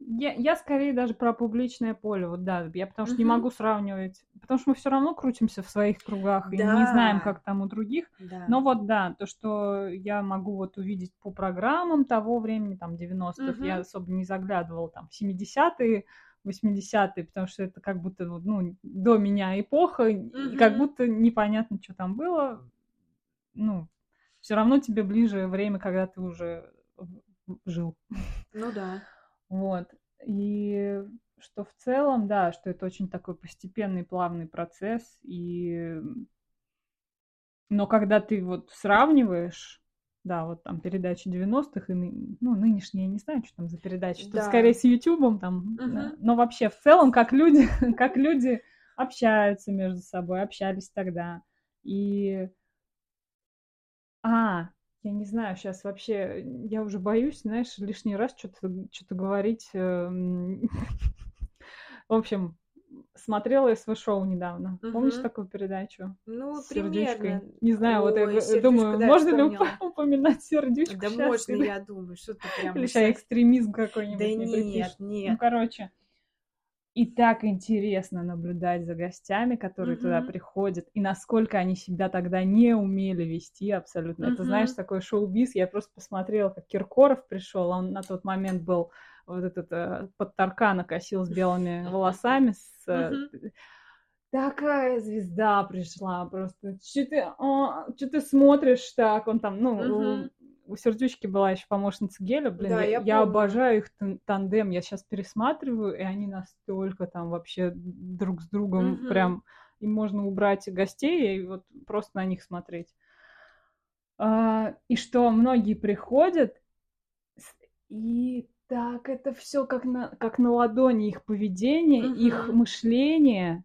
Я, я скорее даже про публичное поле, вот да, я потому что угу. не могу сравнивать, потому что мы все равно крутимся в своих кругах да. и не знаем, как там у других. Да. Но вот да, то, что я могу вот увидеть по программам того времени, там 90-х, угу. я особо не заглядывала, там 70-е, 80-е, потому что это как будто ну, до меня эпоха, mm-hmm. и как будто непонятно, что там было. Ну, все равно тебе ближе время, когда ты уже жил. Ну да. Вот. И что в целом, да, что это очень такой постепенный, плавный процесс. И... Но когда ты вот сравниваешь да, вот там передачи 90-х и ну, нынешние, я не знаю, что там за передачи, что да. скорее с Ютубом там, угу. да. но вообще в целом, как люди, как люди общаются между собой, общались тогда. И, а, я не знаю, сейчас вообще, я уже боюсь, знаешь, лишний раз что-то что говорить. Эм, в общем, смотрела СВ-шоу недавно. Угу. Помнишь такую передачу? Ну, с примерно. Не знаю, Ой, вот я думаю, да, можно ли упоминать сердючку Да сейчас, можно, или... я думаю, что ты прям... Или сейчас экстремизм какой-нибудь Да нет, припишет. нет. Ну, короче, и так интересно наблюдать за гостями, которые угу. туда приходят, и насколько они себя тогда не умели вести абсолютно. Угу. Это, знаешь, такой шоу-биз. Я просто посмотрела, как Киркоров пришел, он на тот момент был вот этот э, под таркана косил с белыми волосами. С, э, Такая звезда пришла просто. Что ты, а, что ты смотришь так? Он там, ну, у, у Сердючки была еще помощница Геля. Блин, да, я, я, я обожаю их тандем. Я сейчас пересматриваю, и они настолько там вообще друг с другом угу. прям... Им можно убрать гостей и вот просто на них смотреть. А, и что многие приходят, и так, это все как на, как на ладони их поведение, угу. их мышление,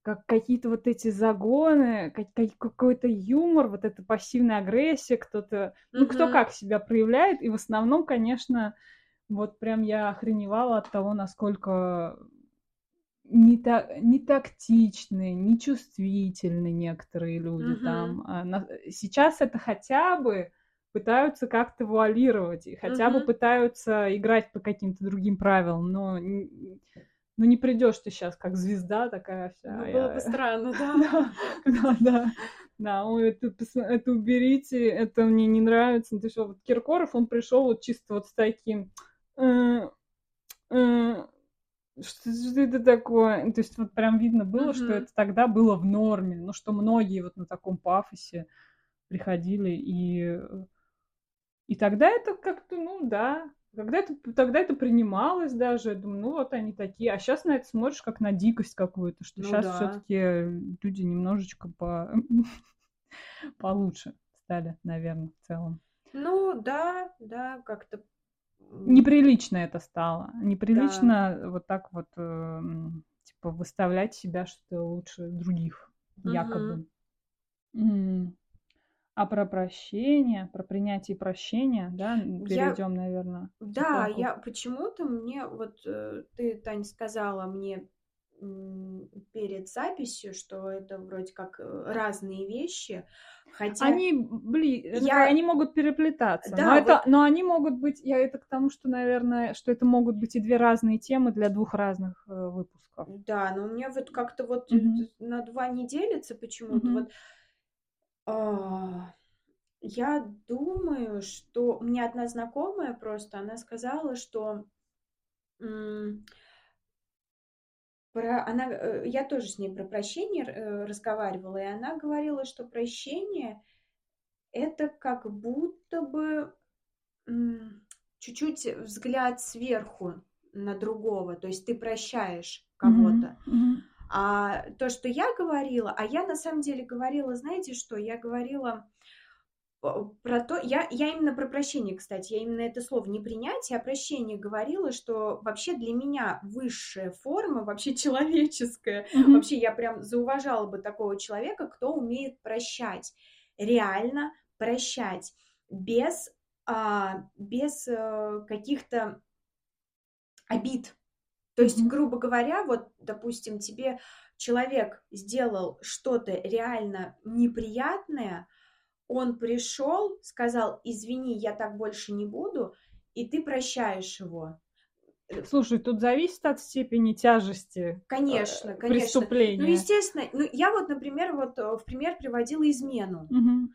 как какие-то вот эти загоны, как, как, какой-то юмор, вот эта пассивная агрессия, кто-то, угу. ну, кто как себя проявляет. И в основном, конечно, вот прям я охреневала от того, насколько не, та, не тактичные, не чувствительны некоторые люди угу. там. А на, сейчас это хотя бы пытаются как-то вуалировать, и хотя угу. бы пытаются играть по каким-то другим правилам, но ну не придешь ты сейчас как звезда такая вся. Ну, было бы странно, да. Да, да. Да, ой, это, это уберите, это мне не нравится. Ты что, вот Киркоров, он пришел вот чисто вот с таким... Э, э, что, что это такое? То есть вот прям видно было, что это тогда было в норме, ну что многие вот на таком пафосе приходили и и тогда это как-то, ну да, когда это, тогда это принималось даже, я думаю, ну вот они такие. А сейчас на это смотришь как на дикость какую-то, что ну, сейчас да. все-таки люди немножечко по... получше стали, наверное, в целом. Ну да, да, как-то неприлично это стало. Неприлично да. вот так вот э, типа выставлять себя, что ты лучше других, угу. якобы. А про прощение, про принятие прощения, да, перейдем, я... наверное. Да, я почему-то мне, вот э, ты, Таня, сказала мне перед записью, что это вроде как э, разные вещи. Хотя они, блин, я... они могут переплетаться, да, но, это, вот... но они могут быть, я это к тому, что, наверное, что это могут быть и две разные темы для двух разных э, выпусков. Да, но у меня вот как-то вот mm-hmm. на два не делится почему-то. Mm-hmm. Вот, я думаю, что у меня одна знакомая просто, она сказала, что про, она, э, я тоже с ней про прощение э, разговаривала, и она говорила, что прощение это как будто бы чуть-чуть взгляд сверху на другого, то есть ты прощаешь кого-то. Mm-hmm. Mm-hmm. А то, что я говорила, а я на самом деле говорила, знаете что, я говорила про то, я, я именно про прощение, кстати, я именно это слово не принятие, а прощение говорила, что вообще для меня высшая форма, вообще человеческая, mm-hmm. вообще я прям зауважала бы такого человека, кто умеет прощать, реально прощать, без, а, без а, каких-то обид. То есть, mm-hmm. грубо говоря, вот, допустим, тебе человек сделал что-то реально неприятное, он пришел, сказал, извини, я так больше не буду, и ты прощаешь его. Э, Слушай, тут зависит от степени тяжести. Конечно, э, конечно. Преступления. Ну, естественно, ну, я вот, например, вот э, в пример приводила измену. Угу.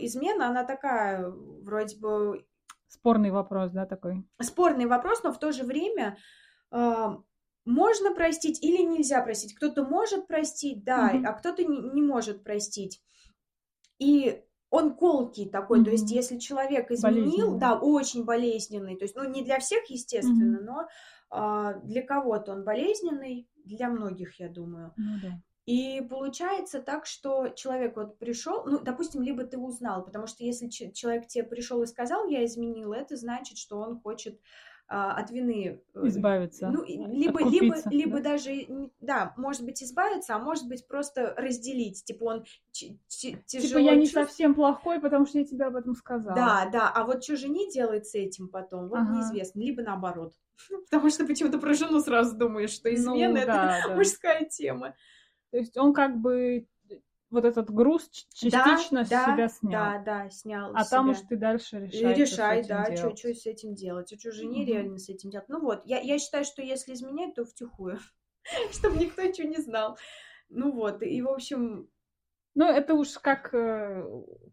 Измена, она такая, вроде бы... Спорный вопрос, да, такой? Спорный вопрос, но в то же время можно простить или нельзя простить. Кто-то может простить, да, угу. а кто-то не, не может простить. И он колкий такой, mm-hmm. то есть если человек изменил, да, очень болезненный, то есть, ну, не для всех, естественно, mm-hmm. но а, для кого-то он болезненный, для многих, я думаю. Ну, да. И получается так, что человек вот пришел, ну, допустим, либо ты узнал, потому что если человек тебе пришел и сказал, я изменил, это значит, что он хочет а, от вины э, избавиться. Ну, либо, либо, либо да? даже, да, может быть, избавиться, а может быть, просто разделить. Типа он тяжело... Типа я не чувств... совсем плохой, потому что я тебе об этом сказала. Да, да, а вот что жене делает с этим потом, вот ага. неизвестно. Либо наоборот. Потому что почему-то про жену сразу думаешь, что измена ну, это да, да. мужская тема. То есть он как бы вот этот груз частично да, с себя снял. Да, да, снял. А там уж ты дальше решай. Решай, да, что, что с этим делать. Что жене угу. реально с этим делать? Ну вот, я, я считаю, что если изменять, то втихую. Чтобы никто ничего не знал. Ну вот, и в общем... Ну, это уж как э,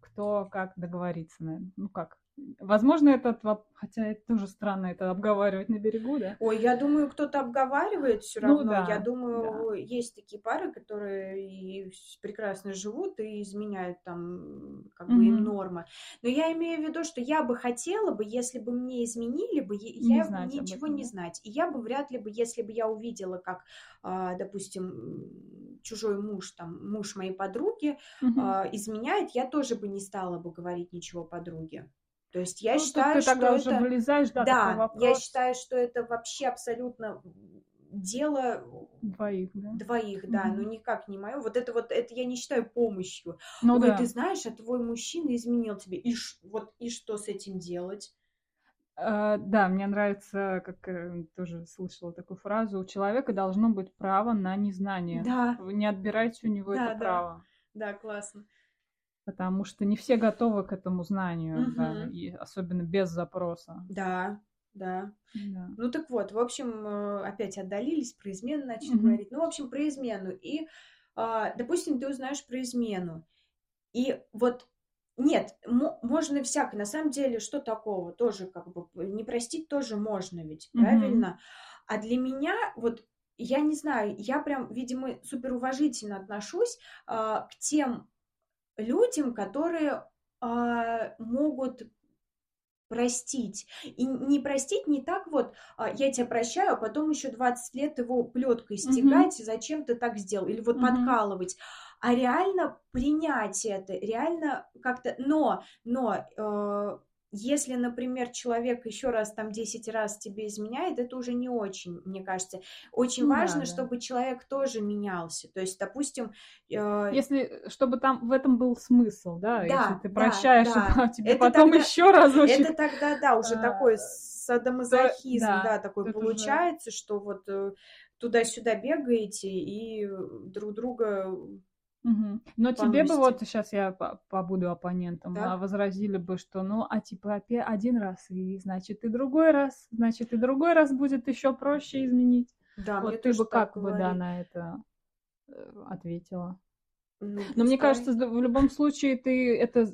кто как договориться, наверное. Ну как, Возможно, этот хотя это тоже странно это обговаривать на берегу, да? Ой, я думаю, кто-то обговаривает все ну равно. Ну, да, я думаю, да. есть такие пары, которые и прекрасно живут и изменяют там как mm-hmm. бы им норма. Но я имею в виду, что я бы хотела бы, если бы мне изменили бы, я знать ничего этом, не да? знать. И я бы вряд ли бы, если бы я увидела, как, а, допустим, чужой муж, там, муж моей подруги mm-hmm. изменяет, я тоже бы не стала бы говорить ничего подруге. То есть я ну, считаю, ты что тогда это... уже вылезаешь, да, да я считаю, что это вообще абсолютно дело двоих, да, двоих, да, mm-hmm. но никак не мое. Вот это вот, это я не считаю помощью. Ну, Ой, да. ты знаешь, а твой мужчина изменил тебе, и ш... вот и что с этим делать? Uh, да, мне нравится, как э, тоже слышала такую фразу, у человека должно быть право на незнание. Да. Вы не отбирайте у него да, это да. право. Да, классно потому что не все готовы к этому знанию, угу. да, и особенно без запроса. Да, да. да. Ну так вот, в общем, э, опять отдалились, про измену начали угу. говорить. Ну, в общем, про измену. И, а, допустим, ты узнаешь про измену. И вот нет, можно всякое. На самом деле, что такого? Тоже как бы не простить тоже можно ведь, правильно? mm А для меня вот я не знаю, я прям, видимо, супер уважительно отношусь а, к тем людям, которые а, могут простить. И не простить не так вот, а, я тебя прощаю, а потом еще 20 лет его плеткой стегать, mm-hmm. зачем ты так сделал, или вот mm-hmm. подкалывать. А реально принять это, реально как-то... Но, но э, если, например, человек еще раз там 10 раз тебе изменяет, это уже не очень, мне кажется. Очень ну, важно, да, чтобы человек тоже менялся. То есть, допустим... Э... Если, чтобы там в этом был смысл, да? да если ты прощаешь, да, да. тебе это потом тогда, еще разочек... Это тогда, да, уже а, такой садомазохизм, да, да, такой получается, уже... что вот э, туда-сюда бегаете и друг друга Угу. Но тебе бы вот сейчас я побуду оппонентом, Да. а возразили бы, что ну, а типа опе- один раз, и значит и другой раз, значит и другой раз будет еще проще изменить. Да, Вот ты бы как бы, да, на это э, ответила? Ну, Но мне кажется, в любом случае ты это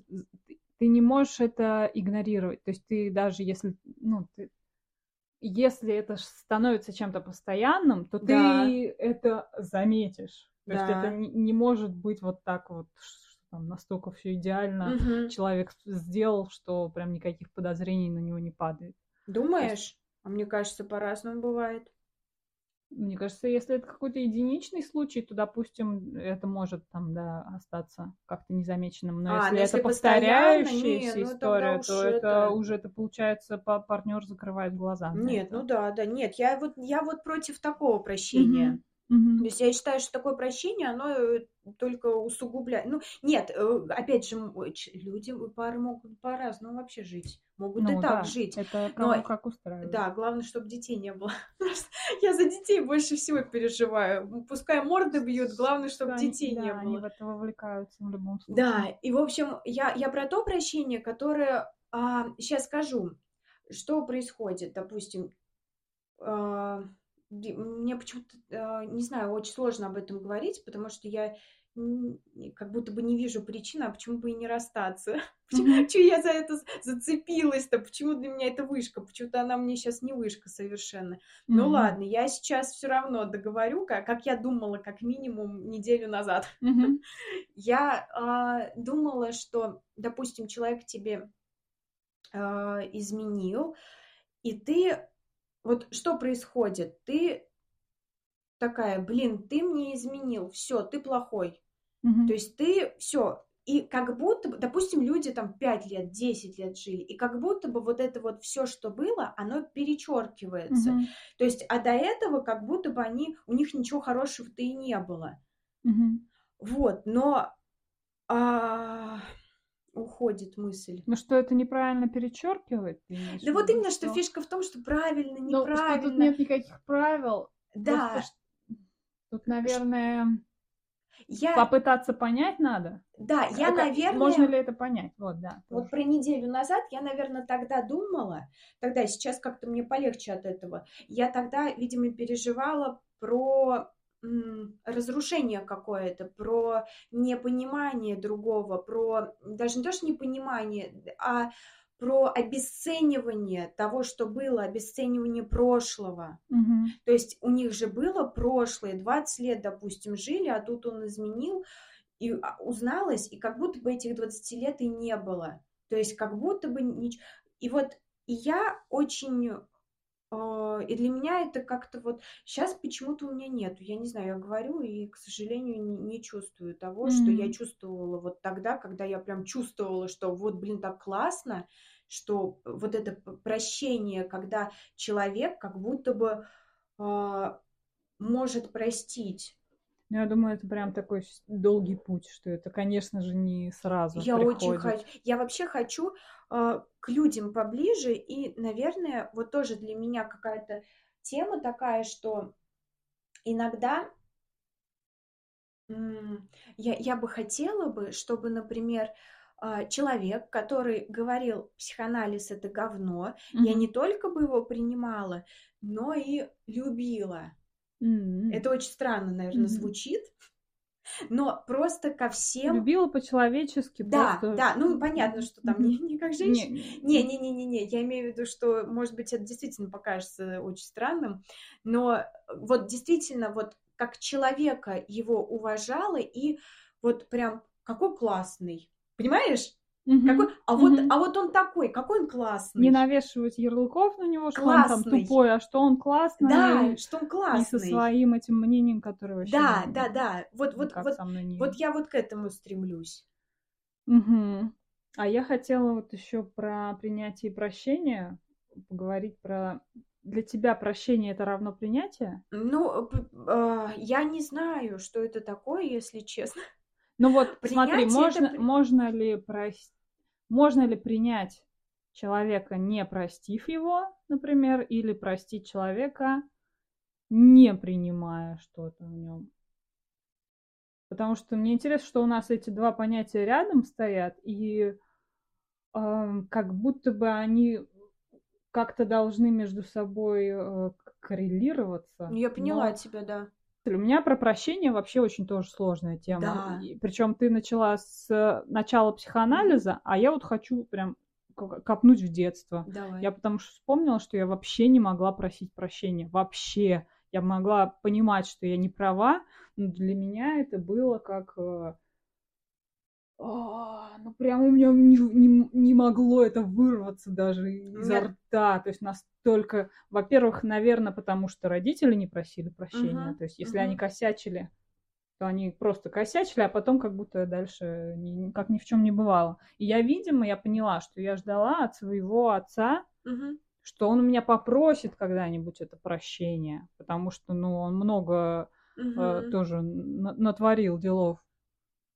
ты- не можешь это игнорировать. То есть ты даже если, ну, ты, если это становится чем-то постоянным, то Да. ты это заметишь. То есть это не, не может быть вот так вот, что там настолько все идеально Мгм. человек сделал, что прям никаких подозрений на него не падает. Думаешь? А мне кажется, по-разному бывает. Мне кажется, если это какой-то единичный случай, то, допустим, это может там, да, остаться как-то незамеченным. Но А, если ну если это повторяющаяся не, ну история, уж то это... это- уже это получается партнер закрывает глаза. Нет, это. ну да, да, нет, я вот, я вот против такого прощения. Мгм. То есть я считаю, что такое прощение, оно э, только усугубляет. Ну, нет, э, опять же, люди, пары могут по-разному вообще жить. Могут и Ну так да, жить. Это Но- кому как устраивает. Да, главное, чтобы детей не было. Я за детей больше всего переживаю. Пускай морды бьют, главное, чтобы детей не да, Они было. в это вовлекаются в любом случае. Да, и, в общем, я, я про то прощение, которое... сейчас скажу, что происходит, допустим, а, мне почему-то, а, не знаю, очень сложно об этом говорить, потому что я как будто бы не вижу причины, а почему бы и не расстаться. Почему, чё я за это зацепилась-то? Почему для меня это вышка? Почему-то она мне сейчас не вышка совершенно. Ну Мгм. ладно, я сейчас все равно договорю, как, как я думала как минимум неделю назад. Мгм. Я а, думала, что, допустим, человек тебе а, изменил, и ты... Вот что происходит? Ты такая, блин, ты мне изменил, все, ты плохой. Мгм. То есть ты все. И как будто бы, допустим, люди там 5 лет, 10 лет жили, и как будто бы вот это вот все, что было, оно перечеркивается. Мгм. То есть, а до этого как будто бы они, у них ничего хорошего-то и не было. Мгм. Вот, но а, уходит мысль. Ну что, это неправильно перечеркивает? Да вот именно, что фишка в том, что правильно, Ну, что неправильно. тут нет никаких правил. да, Просто Тут, наверное, я, попытаться понять надо. да, я, как- наверное, Можно ли это понять? Вот, да. вот тоже. про неделю назад я, наверное, тогда думала, тогда сейчас как-то мне полегче от этого. Я тогда, видимо, переживала про разрушение какое-то, про непонимание другого, про даже не то, что непонимание, а про обесценивание того, что было, обесценивание прошлого. Мгм. То есть у них же было прошлое, 20 лет, допустим, жили, а тут он изменил, и а, узналось, и как будто бы этих 20 лет и не было. То есть как будто бы ничего. И вот и я очень... э, И для меня это как-то вот... Сейчас почему-то у меня нету. Я не знаю, я говорю и, к сожалению, не, не чувствую того, что я чувствовала вот тогда, когда я прям чувствовала, что вот, блин, так классно, что вот это прощение, когда человек как будто бы а, может простить. Ну, Я думаю, это прям такой долгий путь, что это, конечно же, не сразу Я очень приходит. хочу, я вообще хочу а, к людям поближе, и, наверное, вот тоже для меня какая-то тема такая, что иногда м, я, я бы хотела бы, чтобы, например, а, человек, который говорил, психоанализ это говно, я Мгм. не только бы его принимала, но и любила. М. Это очень странно, наверное, Мгм. звучит, но просто ко всем... Любила по-человечески, Да, просто... да, ну понятно, что там не, не как женщина. Не, Не, не, не, не, не, я имею в виду, что, может быть, это действительно покажется очень странным, но вот действительно, вот как человека его уважала и вот прям какой классный, понимаешь? Мгм. Какой, а вот, Мгм. а вот он такой, какой он классный. Не навешивать ярлыков на него, что он там Классный. тупой, а что он классный. Да, и- что он И классный. со своим этим мнением, которое вообще Да, не- да, да. Вот, вот, вот, вот я вот к этому стремлюсь. Мгм. А я хотела вот еще про принятие и прощение поговорить про... Для тебя прощение это равно принятие? Ну, а, я не знаю, что это такое, если честно. Ну вот, смотри, Принятие это можно, при- можно ли прос- можно ли принять человека, не простив его, например, или простить человека, не принимая что-то в нем. Потому что мне интересно, что у нас эти два понятия рядом стоят, и э, как будто бы они как-то должны между собой э, коррелироваться. Я поняла но... тебя, да. У меня про прощение вообще очень тоже сложная тема. Да. Причем ты начала с начала психоанализа, а я вот хочу прям копнуть в детство. Давай. Я потому что вспомнила, что я вообще не могла просить прощения. Вообще. Я могла понимать, что я не права, но для меня это было как... А, ну, прям у меня не, не, не могло это вырваться даже изо рта. То есть настолько... Во-первых, наверное, потому что родители не просили прощения. Uh-huh. То есть если uh-huh. они косячили, то они просто косячили, а потом как будто дальше ни, как ни в чем не бывало. И я, видимо, я поняла, что я ждала от своего отца, угу. что он у меня попросит когда-нибудь это прощение, потому что, ну, он много угу. э, тоже натворил делов.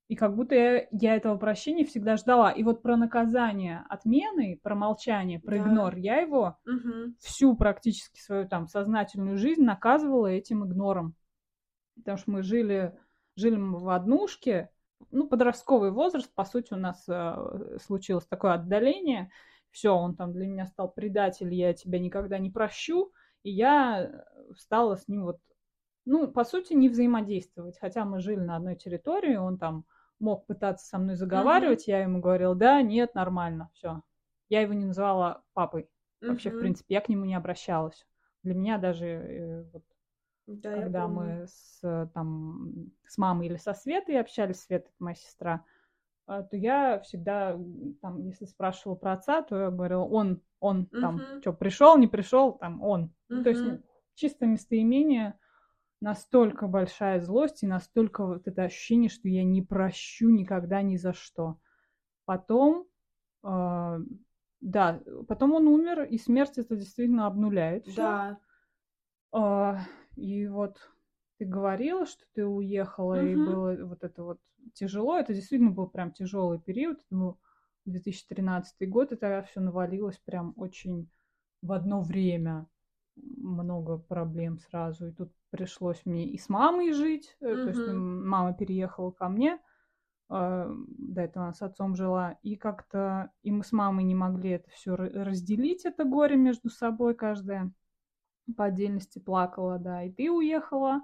И как будто я, я этого прощения всегда ждала. И вот про наказание отмены, про молчание, про да. игнор, я его угу. всю практически свою там сознательную жизнь наказывала этим игнором. Потому что мы жили жили мы в однушке, ну, подростковый возраст, по сути, у нас э, случилось такое отдаление. Все, он там для меня стал предатель, я тебя никогда не прощу. И я стала с ним вот, ну, по сути, не взаимодействовать. Хотя мы жили на одной территории, он там мог пытаться со мной заговаривать, uh-huh. я ему говорила, да, нет, нормально, все. Я его не называла папой. Вообще, uh-huh. в принципе, я к нему не обращалась. Для меня даже э, вот, да, когда мы с, там, с мамой или со Светой общались, Света, это моя сестра, а, то я всегда, там, если спрашивала про отца, то я говорила, он, он, uh-huh. там, что, пришел, не пришел, там, он. Uh-huh. То есть ну, чисто местоимение, настолько большая злость и настолько вот это ощущение, что я не прощу никогда ни за что. Потом, э, да, потом он умер, и смерть это действительно обнуляет. Да. Э, и вот ты говорила, что ты уехала, угу. и было вот это вот тяжело. Это действительно был прям тяжелый период. Это был 2013 год, и тогда все навалилось прям очень в одно время. Много проблем сразу. И тут пришлось мне и с мамой жить. Угу. То есть мама переехала ко мне. А, до этого она с отцом жила. И как-то и мы с мамой не могли это все разделить, это горе между собой каждая по отдельности плакала, да, и ты уехала,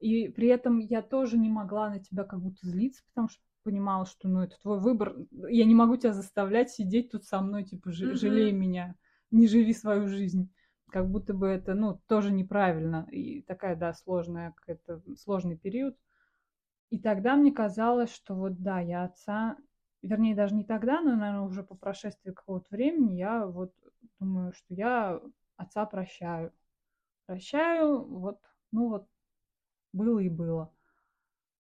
и при этом я тоже не могла на тебя как будто злиться, потому что понимала, что, ну, это твой выбор, я не могу тебя заставлять сидеть тут со мной, типа, жалей меня, не живи свою жизнь. Как будто бы это, ну, тоже неправильно. И такая, да, сложная, какая-то сложный период. И тогда мне казалось, что вот, да, я отца, вернее, даже не тогда, но, наверное, уже по прошествии какого-то времени я вот думаю, что я отца прощаю прощаю, вот, ну вот, было и было.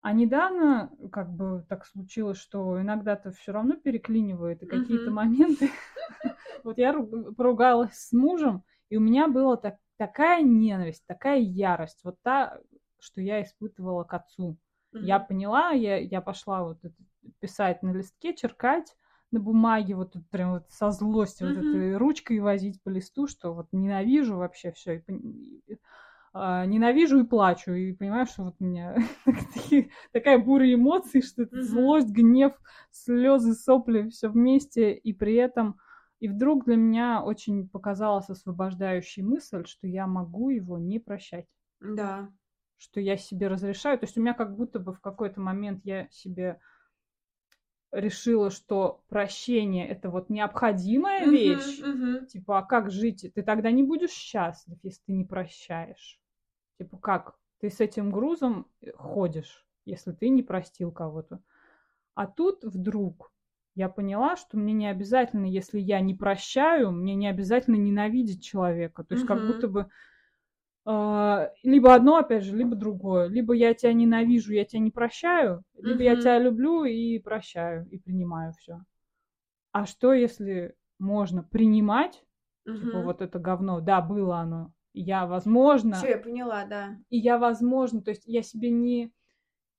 А недавно как бы так случилось, что иногда-то все равно переклинивает, и какие-то моменты... Вот я поругалась с мужем, и у меня была так, такая ненависть, такая ярость, вот та, что я испытывала к отцу. Я поняла, я, я пошла вот писать на листке, черкать, на бумаге, вот тут прям вот со злостью mm-hmm. вот этой ручкой возить по листу, что вот ненавижу вообще все. И, и, а, ненавижу и плачу. И понимаю, что вот у меня такая буря эмоций, что это mm-hmm. злость, гнев, слезы, сопли, все вместе. И при этом и вдруг для меня очень показалась освобождающей мысль, что я могу его не прощать. Да. Что я себе разрешаю. То есть у меня как будто бы в какой-то момент я себе решила, что прощение это вот необходимая вещь. Uh-huh, Типа, а как жить? Ты тогда не будешь счастлив, если ты не прощаешь. Типа, как? Ты с этим грузом ходишь, если ты не простил кого-то. А тут вдруг я поняла, что мне не обязательно, если я не прощаю, мне не обязательно ненавидеть человека. То есть, uh-huh. как будто бы а, либо одно, опять же, либо другое. Либо я тебя ненавижу, я тебя не прощаю, либо mm-hmm. я тебя люблю и прощаю, и принимаю все. А что, если можно принимать, mm-hmm. типа, вот это говно, да, было оно, я, возможно... Все, я поняла, да. И я, возможно, то есть я себе не,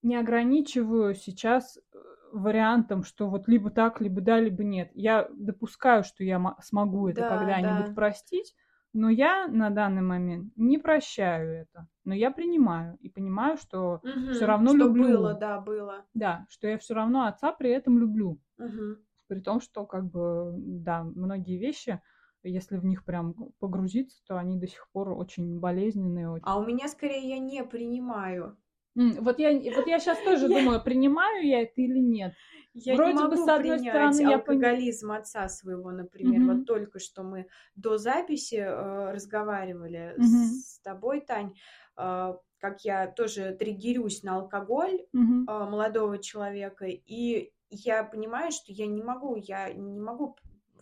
не ограничиваю сейчас э, вариантом, что вот либо так, либо да, либо нет. Я допускаю, что я смогу это да, когда-нибудь да. простить, Но я на данный момент не прощаю это. Но я принимаю и понимаю, что угу, все равно что люблю. было, да, было. Да, что я все равно отца при этом люблю. Угу. При том, что как бы, да, многие вещи, если в них прям погрузиться, то они до сих пор очень болезненные. Очень... А у меня скорее я не принимаю. Вот я, вот я сейчас тоже думаю, принимаю я это или нет. Я Вроде не могу бы, с одной стороны, я алкоголизм я... отца своего, например. Угу. Вот только что мы до записи э, разговаривали угу. с, тобой, Тань, э, как я тоже триггерюсь на алкоголь угу. э, молодого человека, и я понимаю, что я не могу, я не могу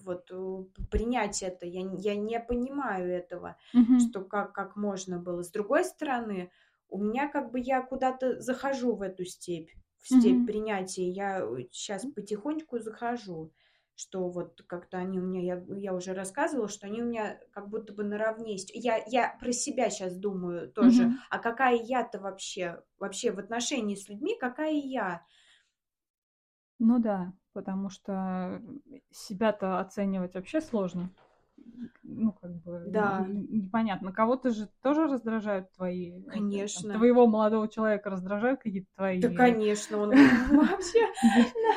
вот э, принять это, я, я не понимаю этого, угу. что как, как можно было. С другой стороны, у меня как бы я куда-то захожу в эту степь в степь mm-hmm. принятия. Я сейчас э, потихоньку захожу, что вот как-то они у меня, я, я уже рассказывала, что они у меня как будто бы наравне. Я, я про себя сейчас думаю тоже, mm-hmm. а какая я-то вообще, вообще в отношении с людьми, какая я? Ну да, потому что себя-то оценивать вообще сложно ну, как бы, да. непонятно. Кого-то же тоже раздражают твои... Конечно. Там, твоего молодого человека раздражают какие-то твои... Да, конечно, он вообще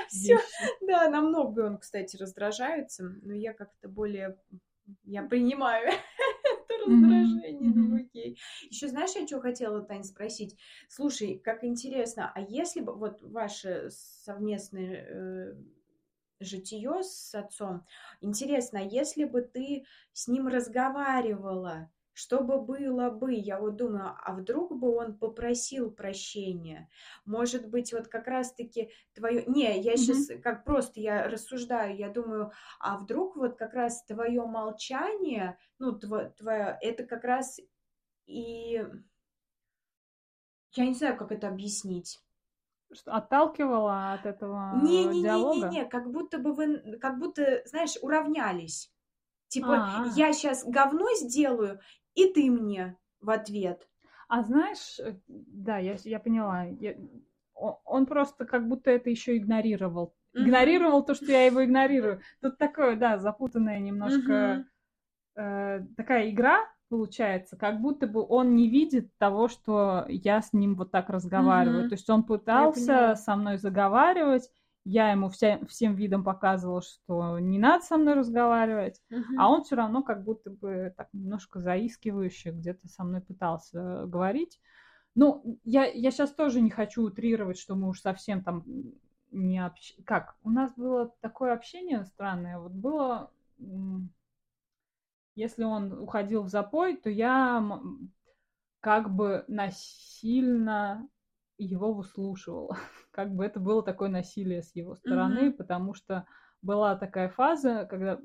все... Да, намного он, кстати, раздражается, но я как-то более... Я принимаю это раздражение, ну окей. Еще знаешь, я что хотела, Тань, спросить? Слушай, как интересно, а если бы вот ваши совместные э, житие с отцом. Интересно, а если бы ты с ним разговаривала, что бы было бы, я вот думаю, а вдруг бы он попросил прощения? Может быть, вот как раз-таки твое... Не, я сейчас mm-hmm. как просто я рассуждаю, я думаю, а вдруг вот как раз твое молчание, ну, тво, твое, это как раз и... Я не знаю, как это объяснить отталкивала от этого не, не, диалога? Не-не-не, не, как будто бы вы, как будто, знаешь, уравнялись. Типа, А-а-а. я сейчас говно сделаю, и ты мне в ответ. А знаешь, э, да, я, я поняла. Я, он просто как будто это еще игнорировал. Игнорировал mm-hmm. то, что я его игнорирую. Тут такое, да, запутанная немножко mm-hmm. э, такая игра, получается, как будто бы он не видит того, что я с ним вот так разговариваю. Mm-hmm. То есть он пытался со мной заговаривать, я ему вся, всем видом показывала, что не надо со мной разговаривать, mm-hmm. а он все равно как будто бы так немножко заискивающе где-то со мной пытался говорить. Ну, я, я сейчас тоже не хочу утрировать, что мы уж совсем там не общ... Как? У нас было такое общение странное. Вот было если он уходил в запой, то я как бы насильно его выслушивала. Как бы это было такое насилие с его стороны, mm-hmm. потому что была такая фаза, когда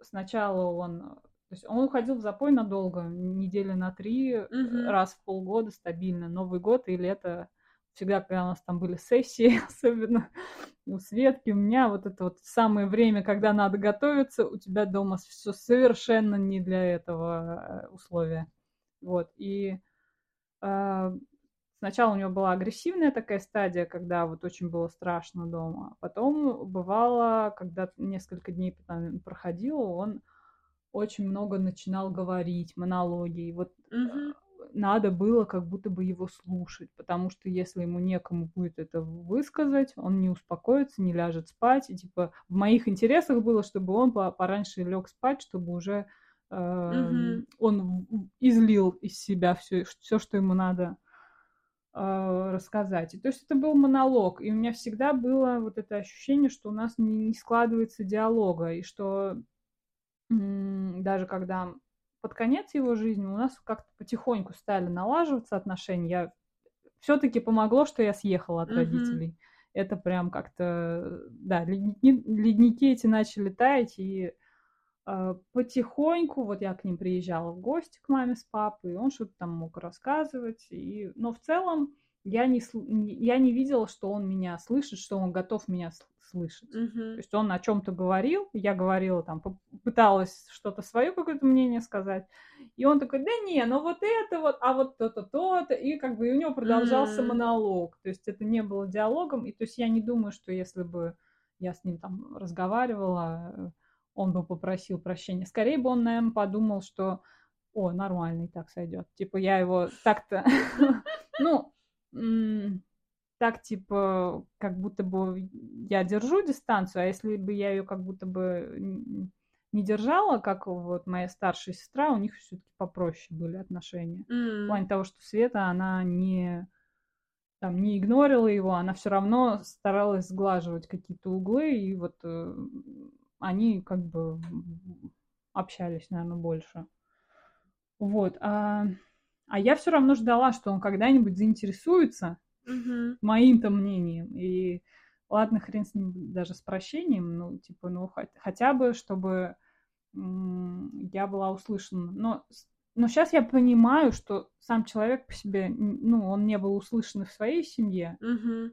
сначала он... То есть он уходил в запой надолго, недели на три, mm-hmm. раз в полгода стабильно. Новый год и лето всегда, когда у нас там были сессии, особенно у Светки, у меня вот это вот самое время, когда надо готовиться, у тебя дома все совершенно не для этого э, условия. Вот, и э, сначала у него была агрессивная такая стадия, когда вот очень было страшно дома, потом бывало, когда несколько дней потом проходило, он очень много начинал говорить, монологи, вот угу надо было как будто бы его слушать, потому что если ему некому будет это высказать, он не успокоится, не ляжет спать. И типа в моих интересах было, чтобы он пораньше лег спать, чтобы уже э, угу. он излил из себя все, все, что ему надо э, рассказать. И, то есть это был монолог, и у меня всегда было вот это ощущение, что у нас не, не складывается диалога, и что даже когда под конец его жизни у нас как-то потихоньку стали налаживаться отношения. Я все-таки помогло, что я съехала от mm-hmm. родителей. Это прям как-то, да, ледники, ледники эти начали таять, и э, потихоньку, вот я к ним приезжала в гости к маме с папой, и он что-то там мог рассказывать, и, но в целом я не, я не видела, что он меня слышит, что он готов меня слышать. Uh-huh. То есть он о чем-то говорил, я говорила там, пыталась что-то свое какое-то мнение сказать, и он такой, да не, ну вот это вот, а вот то-то, то-то, и как бы и у него продолжался uh-huh. монолог, то есть это не было диалогом, и то есть я не думаю, что если бы я с ним там разговаривала, он бы попросил прощения. Скорее бы он, наверное, подумал, что о, нормальный так сойдет. Типа я его так-то, ну, так типа, как будто бы я держу дистанцию, а если бы я ее как будто бы не держала, как вот моя старшая сестра, у них все-таки попроще были отношения. Mm. В плане того, что Света, она не там не игнорила его, она все равно старалась сглаживать какие-то углы, и вот э, они как бы общались, наверное, больше. Вот. А, а я все равно ждала, что он когда-нибудь заинтересуется mm-hmm. моим-то мнением. И ладно, хрен с ним даже с прощением, ну, типа, ну, хотя бы, чтобы я была услышана. Но, но сейчас я понимаю, что сам человек по себе, ну, он не был услышан в своей семье. Угу.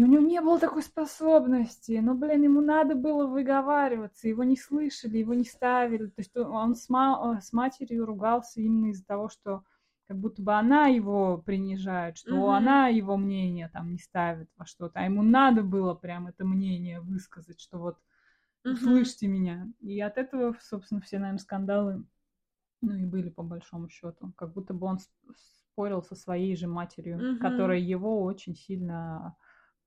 И у него не было такой способности. Но, блин, ему надо было выговариваться. Его не слышали, его не ставили. То есть он с, ма- с матерью ругался именно из-за того, что как будто бы она его принижает, что угу. она его мнение там не ставит во что-то, а ему надо было прям это мнение высказать, что вот услышьте меня. И от этого, собственно, все, наверное, скандалы, ну и были по большому счету. Как будто бы он спорил со своей же матерью, угу. которая его очень сильно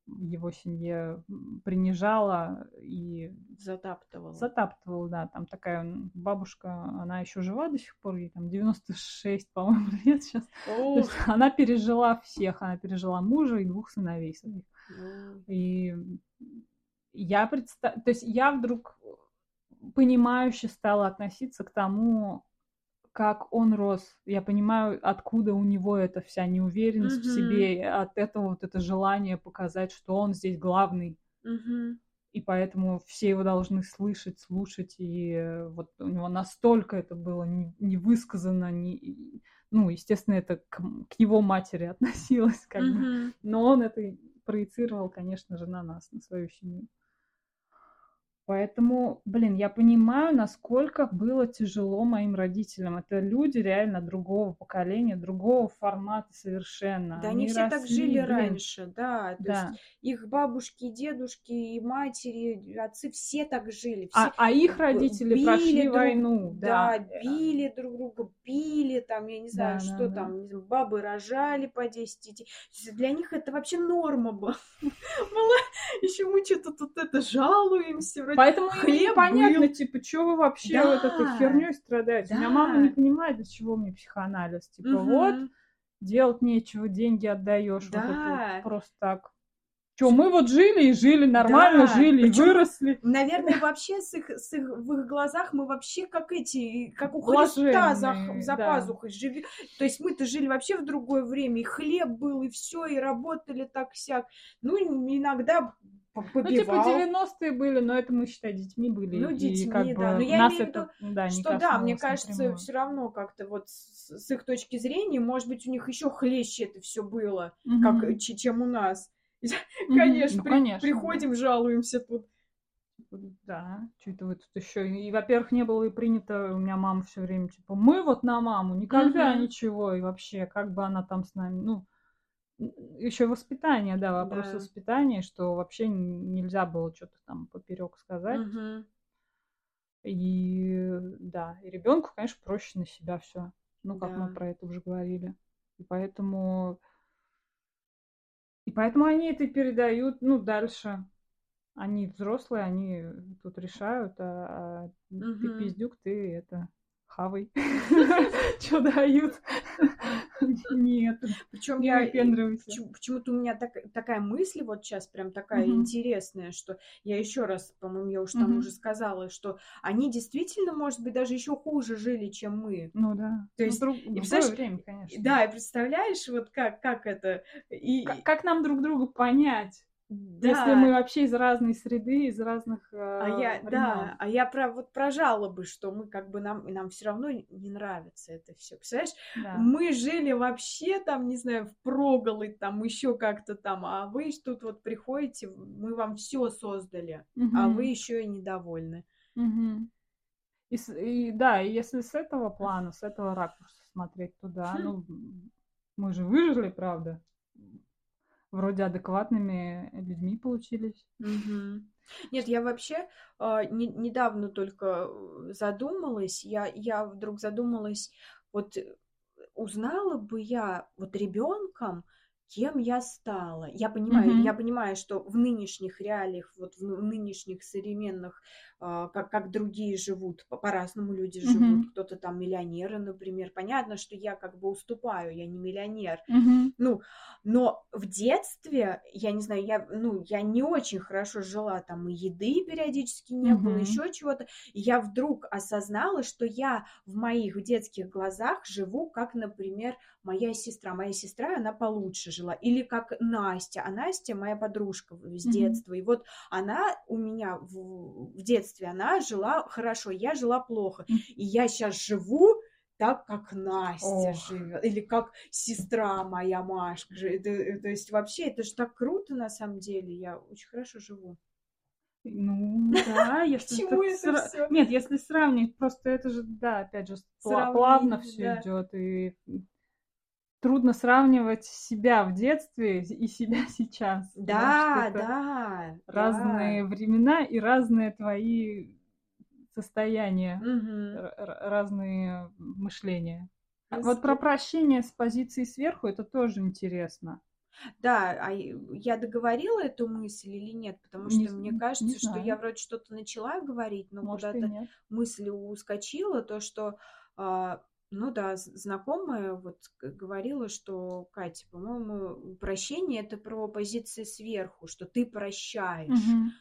его семье принижала и затаптывала. Затаптывала, да. Там такая бабушка, она еще жива до сих пор, ей там 96, по-моему, лет сейчас. она пережила всех, она пережила мужа и двух сыновей своих. И я представ... То есть я вдруг понимающе стала относиться к тому, как он рос. Я понимаю, откуда у него эта вся неуверенность mm-hmm. в себе, от этого вот это желание показать, что он здесь главный. Mm-hmm. И поэтому все его должны слышать, слушать. И вот у него настолько это было не, не высказано, не, ну, естественно, это к, к его матери относилось, как mm-hmm. бы. Но он это проецировал, конечно же, на нас, на свою семью. Поэтому, блин, я понимаю, насколько было тяжело моим родителям. Это люди реально другого поколения, другого формата совершенно. Да, они, они все росли, так жили блин. раньше, да. То да. есть их бабушки, дедушки и матери, отцы все так жили. Все а, а их родители били прошли друг, войну. Да, да, били друг друга, пили, там, я не знаю, да, что да, там, да. бабы рожали по 10 детей. Для них это вообще норма была. Еще мы что-то тут это жалуемся, вроде Поэтому хлеб понятно, был. типа, что вы вообще да, вот этой херней страдаете? Да. У меня мама не понимает, для чего мне психоанализ. Типа, угу. вот, делать нечего, деньги отдаешь. Да. Вот это просто так. Что, мы вот жили и жили, нормально да, жили причем, и выросли. Наверное, вообще с их, с их, в их глазах мы вообще как эти, как у Христа за, за да. пазухой живем. То есть мы-то жили вообще в другое время, и хлеб был, и все, и работали так-сяк. Ну, иногда побивал. Ну, типа 90-е были, но это мы, считай, детьми были. Ну, детьми, как да. Бы, но я нас имею в виду, да, что да, мне кажется, все равно как-то вот с, с их точки зрения, может быть, у них еще хлеще это все было, угу. как, чем у нас. Конечно, ну, при, конечно, приходим, жалуемся тут. Да, что-то вы тут еще. И, во-первых, не было и принято, у меня мама все время, типа, мы вот на маму, никогда угу. ничего, и вообще, как бы она там с нами, ну, еще воспитание, да, вопрос да. воспитания, что вообще нельзя было что-то там поперек сказать. Угу. И да, и ребенку, конечно, проще на себя все. Ну, как да. мы про это уже говорили. И поэтому. И поэтому они это передают, ну, дальше. Они взрослые, они тут решают, а, а угу. ты пиздюк, ты это хавай, что дают. Нет, причем я почему-то у меня такая мысль вот сейчас прям такая интересная, что я еще раз, по-моему, я уж там уже сказала, что они действительно, может быть, даже еще хуже жили, чем мы. Ну да. То есть, ну, и, время, конечно. Да, и представляешь, вот как, как это... И... как нам друг друга понять? Да. Если мы вообще из разной среды, из разных э, а я, времен. Да, а я про вот про жалобы, что мы как бы нам нам все равно не нравится это все. Представляешь, да. мы жили вообще там, не знаю, в проголы, там еще как-то там, а вы тут вот приходите, мы вам все создали, угу. а вы еще и недовольны. Угу. И, и да, и если с этого плана, с этого ракурса смотреть туда, хм. ну мы же выжили, правда вроде адекватными людьми получились. Нет, я вообще а, не- недавно только э, задумалась, я, я вдруг задумалась, вот э, узнала бы я вот ребенком, кем я стала. Я понимаю, Мгм. я понимаю, что в нынешних реалиях, вот в нынешних современных, как, как другие живут, по- по-разному люди живут. Мгм. Кто-то там миллионеры, например. Понятно, что я как бы уступаю, я не миллионер. Мгм. Ну, но в детстве, я не знаю, я, ну, я не очень хорошо жила, там и еды периодически не было, Мгм. еще чего-то. И я вдруг осознала, что я в моих детских глазах живу, как, например, моя сестра. Моя сестра, она получше жила. Или как Настя. А Настя моя подружка с Мгм. детства. И вот она у меня в, в детстве, она жила хорошо, я жила плохо. И я сейчас живу так, как Настя Ох. живет, или как сестра моя Машка. это- э, то есть вообще это же так круто на самом деле. Я очень хорошо живу. Ну, да, если чему так это сра- всё? Нет, если сравнить, просто это же, да, опять же, Сравнение, плавно все да. идет, и трудно сравнивать себя в детстве и себя сейчас. Да, да. Разные времена и разные твои состояния, да. Р- разные мышления. А Вот про прощение с позиции сверху это тоже интересно. Да, а я договорила эту мысль или нет? Потому Не что з- мне не кажется, что я вроде что-то начала говорить, но куда-то мысль ускочила, то, что, а, ну да, знакомая вот говорила, что, Катя, по-моему, прощение это про позиции сверху, что ты прощаешь. Мгм.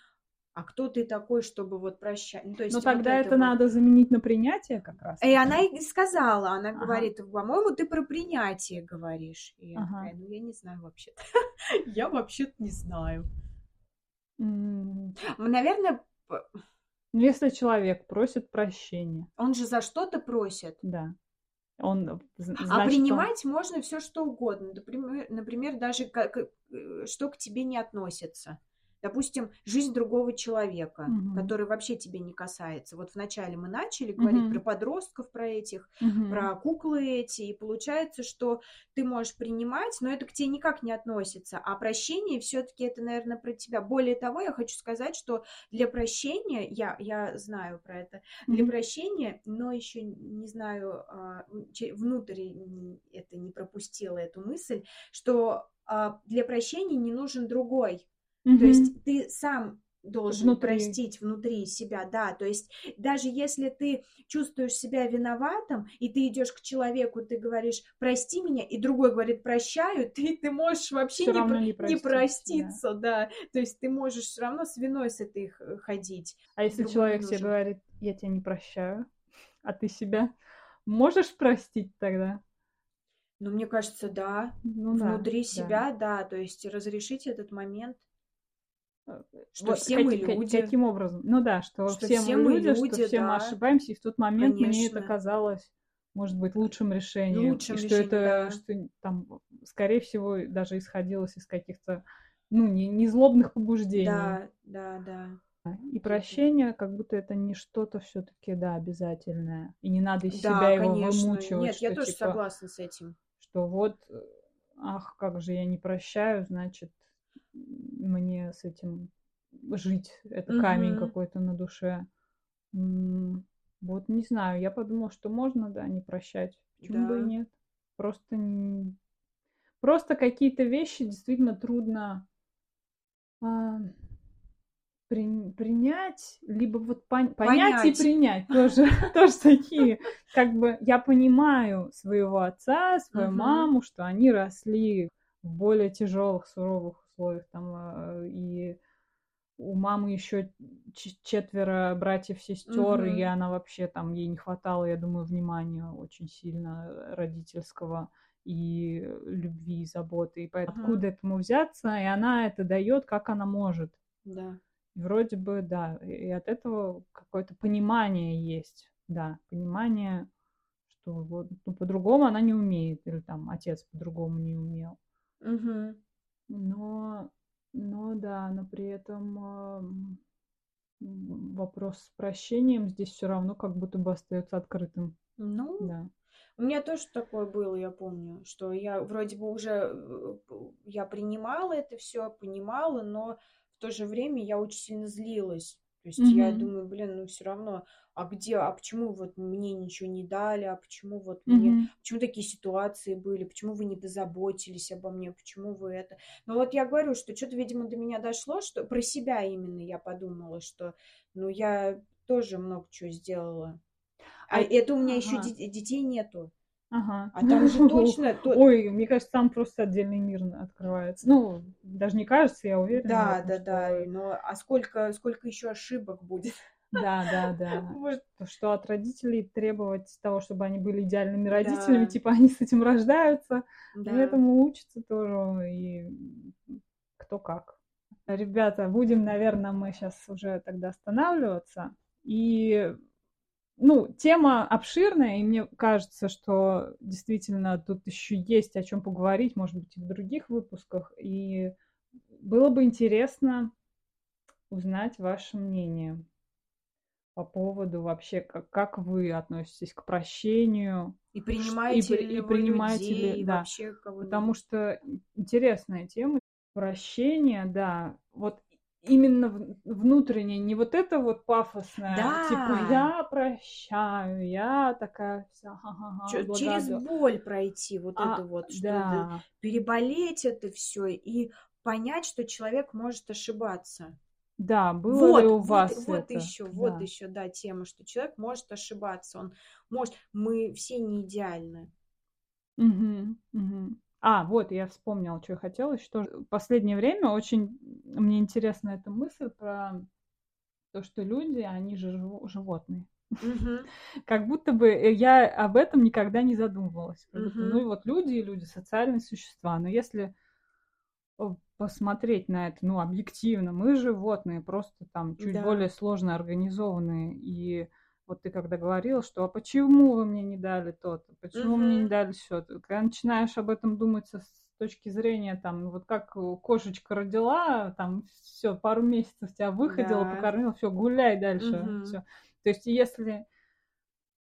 А кто ты такой, чтобы вот прощать? Ну, то есть Но вот тогда это вот. надо заменить на принятие как раз. И она и сказала, она Ага. говорит, по-моему, ты про принятие говоришь. И я Ага. такая, ну я не знаю вообще-то. Я вообще-то не знаю. М, Наверное, Ну, если человек просит прощения, он же за что-то просит. да, он, А значит, он- принимать можно все что угодно. Например, например даже как, э, что к тебе не относится. Допустим, жизнь другого человека, Мгм. который вообще тебе не касается. Вот вначале мы начали говорить Мгм. про подростков, про этих, Мгм. про куклы эти, и получается, что ты можешь принимать, но это к тебе никак не относится. А прощение все-таки это, наверное, про тебя. Более того, я хочу сказать, что для прощения, я, я знаю про это, для Мгм. прощения, но еще не знаю, а, внутрь это не пропустила эту мысль, что а, для прощения не нужен другой. То Мгм. есть ты сам должен Внутри. простить внутри себя, да. То есть даже если ты чувствуешь себя виноватым, и ты идешь к человеку, ты говоришь, прости меня, и другой говорит, прощаю, ты, ты можешь вообще не, про- не не простить, да. проститься, да. То есть ты можешь все равно с виной с этой х- ходить. А если другой не человек тебе нужен. говорит, я тебя не прощаю, а ты себя можешь простить тогда? Но мне кажется, да, Ну да, внутри да. себя, да. То есть разрешить этот момент, Э, что Вот все мы каки- ка- люди. Каким образом? Ну да, что, Что все, все мы мы люди, люди, что все мы да. ошибаемся, и в тот момент мне это Конечно. казалось, может быть, лучшим решением. Лучшим и что решением, это, да. что там, скорее всего, даже исходилось из каких-то, ну, не, не злобных побуждений. Да, да, да. И прощение, как будто это не что-то все-таки, да, обязательное. И не надо из Да, себя его конечно. вымучивать, Нет, я что, тоже типа, согласна с этим. что вот, э, ах, как же я не прощаю, значит, мне с этим жить. Это камень Мгм. какой-то на душе. Вот не знаю, я подумала, что можно, да, не прощать. Почему бы и Да. нет? Просто, н- просто какие-то вещи действительно трудно а, при- принять, либо вот пон- понять и Понять. принять тоже, тоже такие. Как бы я понимаю своего отца, свою маму, что они росли в более тяжелых, суровых условиях там а, и у мамы еще четверо братьев-сестер, и Мгм. она вообще там, ей не хватало, я думаю, внимания очень сильно э, родительского и любви, и заботы. И по- Ага. откуда этому взяться? И она это дает, как она может. Да. И вроде бы, да, и и от этого какое-то понимание есть. Да, понимание, что вот ну, по-другому она не умеет, или там отец по-другому не умел. Мгм. Но, но да, но при этом вопрос с прощением здесь все равно как будто бы остается открытым. Ну, Да. У меня тоже такое было, я помню, что я вроде бы уже э, я принимала это все, понимала, но в то же время я очень сильно злилась. То есть mm-hmm. я думаю, блин, ну все равно, а где, а почему вот мне ничего не дали, а почему вот mm-hmm. мне, почему такие ситуации были, почему вы не позаботились обо мне, почему вы это. Но вот я говорю, что что-то, видимо, до меня дошло, что про себя именно я подумала, что, ну я тоже много чего сделала. А, а это у меня ага. еще детей нету. Ага. А там же точно... Ой, мне кажется, там просто отдельный мир открывается. Ну, даже не кажется, я уверена. Да, да, что... да. Но а сколько, сколько еще ошибок будет? Да, да, да. Что, что от родителей требовать того, чтобы они были идеальными родителями, да. типа они с этим рождаются, да. этому учатся тоже, и кто как. Ребята, будем, наверное, мы сейчас уже тогда останавливаться. И ну, тема обширная, и мне кажется, что действительно тут еще есть о чем поговорить, может быть, и в других выпусках. И было бы интересно узнать ваше мнение по поводу вообще, как, как вы относитесь к прощению. И принимаете и, ли и вы принимаете людей, ли, да, вообще кого-нибудь. Потому что интересная тема. Прощение, да. Вот именно внутреннее, не вот это вот пафосное, да. типа я прощаю, я такая вся, ха-ха-ха, через боль пройти вот а, это вот, что да. переболеть это все и понять, что человек может ошибаться. Да, было вот, ли у вас вот, это? Вот еще, да. вот еще, да, тема, что человек может ошибаться, он может, мы все не идеальны. Угу, угу. А, вот, я вспомнила, что я хотела. Что в последнее время очень мне интересна эта мысль про то, что люди, они же животные. Как будто бы э, я об этом никогда не задумывалась. ну и вот люди и люди социальные существа. Но если посмотреть на это, ну, объективно, мы животные, просто там чуть да. более сложно организованные. И вот ты когда говорил, что а почему вы мне не дали то-то, почему mm-hmm. мне не дали все то когда начинаешь об этом думать с точки зрения, там, вот как кошечка родила, там, все, пару месяцев тебя выходила, да. покормила, все, гуляй дальше, mm-hmm. все. То есть, если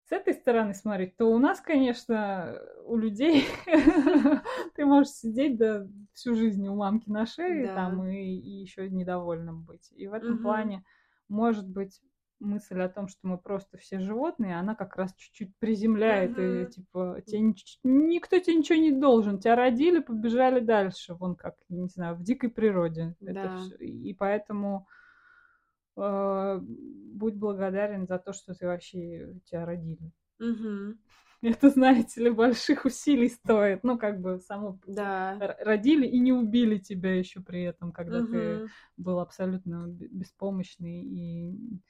с этой стороны смотреть, то у нас, конечно, у людей ты можешь сидеть да, всю жизнь у мамки на шее там и, и еще недовольным быть. И в этом плане, может быть, мысль о том, что мы просто все животные, она как раз чуть-чуть приземляет, mm-hmm. и типа тебе, никто тебе ничего не должен, тебя родили, побежали дальше, вон как, не знаю, в дикой природе. Да. Это все. И поэтому э, будь благодарен за то, что ты вообще тебя родили. Mm-hmm. Это, знаете ли, больших усилий стоит. Ну, как бы само да. родили и не убили тебя еще при этом, когда угу. ты был абсолютно беспомощный и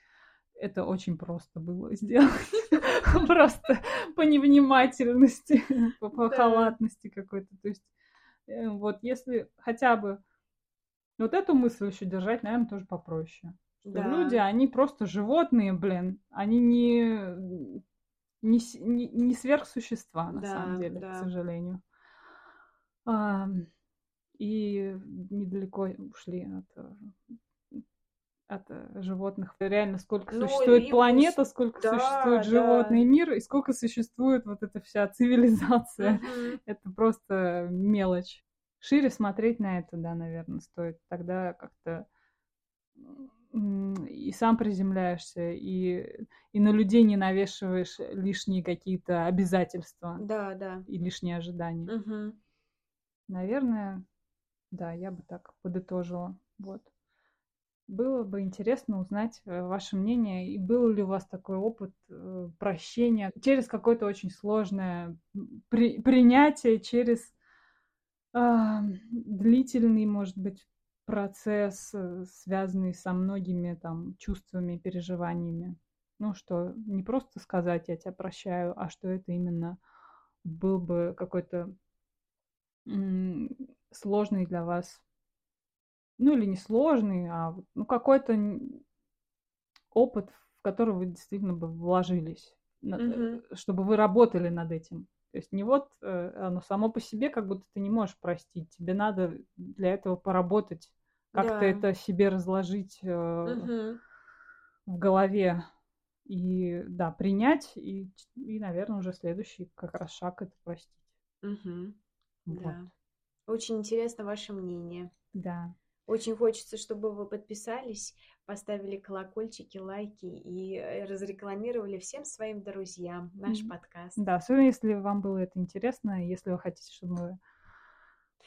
это очень просто было сделать. Просто по невнимательности, по халатности какой-то. То есть э, вот если хотя бы вот эту мысль еще держать, наверное, тоже попроще. Что люди, они просто животные, блин. Они не, не, не, не сверхсущества, на самом деле, к сожалению. и недалеко ушли от от э, животных. Реально, сколько ну, существует и планета, сколько да, существует да. животный мир и сколько существует вот эта вся цивилизация. Угу. Это просто мелочь. Шире смотреть на это, да, наверное, стоит. Тогда как-то и сам приземляешься, и, и на людей не навешиваешь лишние какие-то обязательства. Да, да. И лишние ожидания. Угу. Наверное, да, я бы так подытожила. Вот. Было бы интересно узнать э, ваше мнение, и был ли у вас такой опыт э, прощения через какое-то очень сложное при, принятие, через э, длительный, может быть, процесс, э, связанный со многими там чувствами, переживаниями. Ну, что не просто сказать «я тебя прощаю», а что это именно был бы какой-то сложный для вас ну или не сложный, а ну, какой-то опыт, в который вы действительно бы вложились, угу. чтобы вы работали над этим. То есть не вот э, оно само по себе, как будто ты не можешь простить. Тебе надо для этого поработать, как-то да. это себе разложить угу. в голове. и, да, принять, и, и, наверное, уже следующий как раз шаг это простить. Мгм. Вот. Да. Очень интересно ваше мнение. Да. Очень хочется, чтобы вы подписались, поставили колокольчики, лайки и э, разрекламировали всем своим друзьям наш Мгм. подкаст. Да, особенно если вам было это интересно, если вы хотите, чтобы мы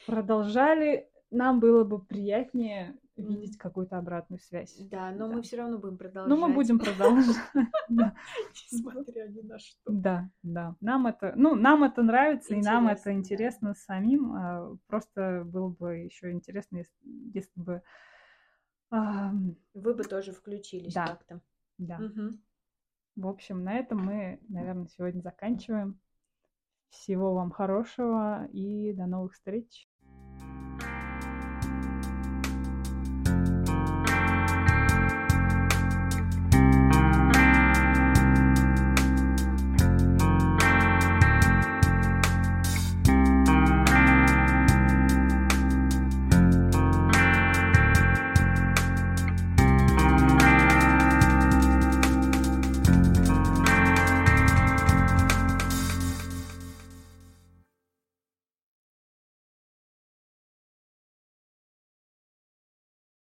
продолжали, нам было бы приятнее видеть какую-то обратную связь. Да, но Да. мы все равно будем продолжать. Но мы будем продолжать. Несмотря ни на что. Да, да. Нам это, ну, нам это нравится, и нам это Интересно, самим. а, Просто было бы еще интересно, если, бы, Вы бы тоже включились как-то. да. В общем, на этом мы, наверное, сегодня заканчиваем. Всего вам хорошего и до новых встреч.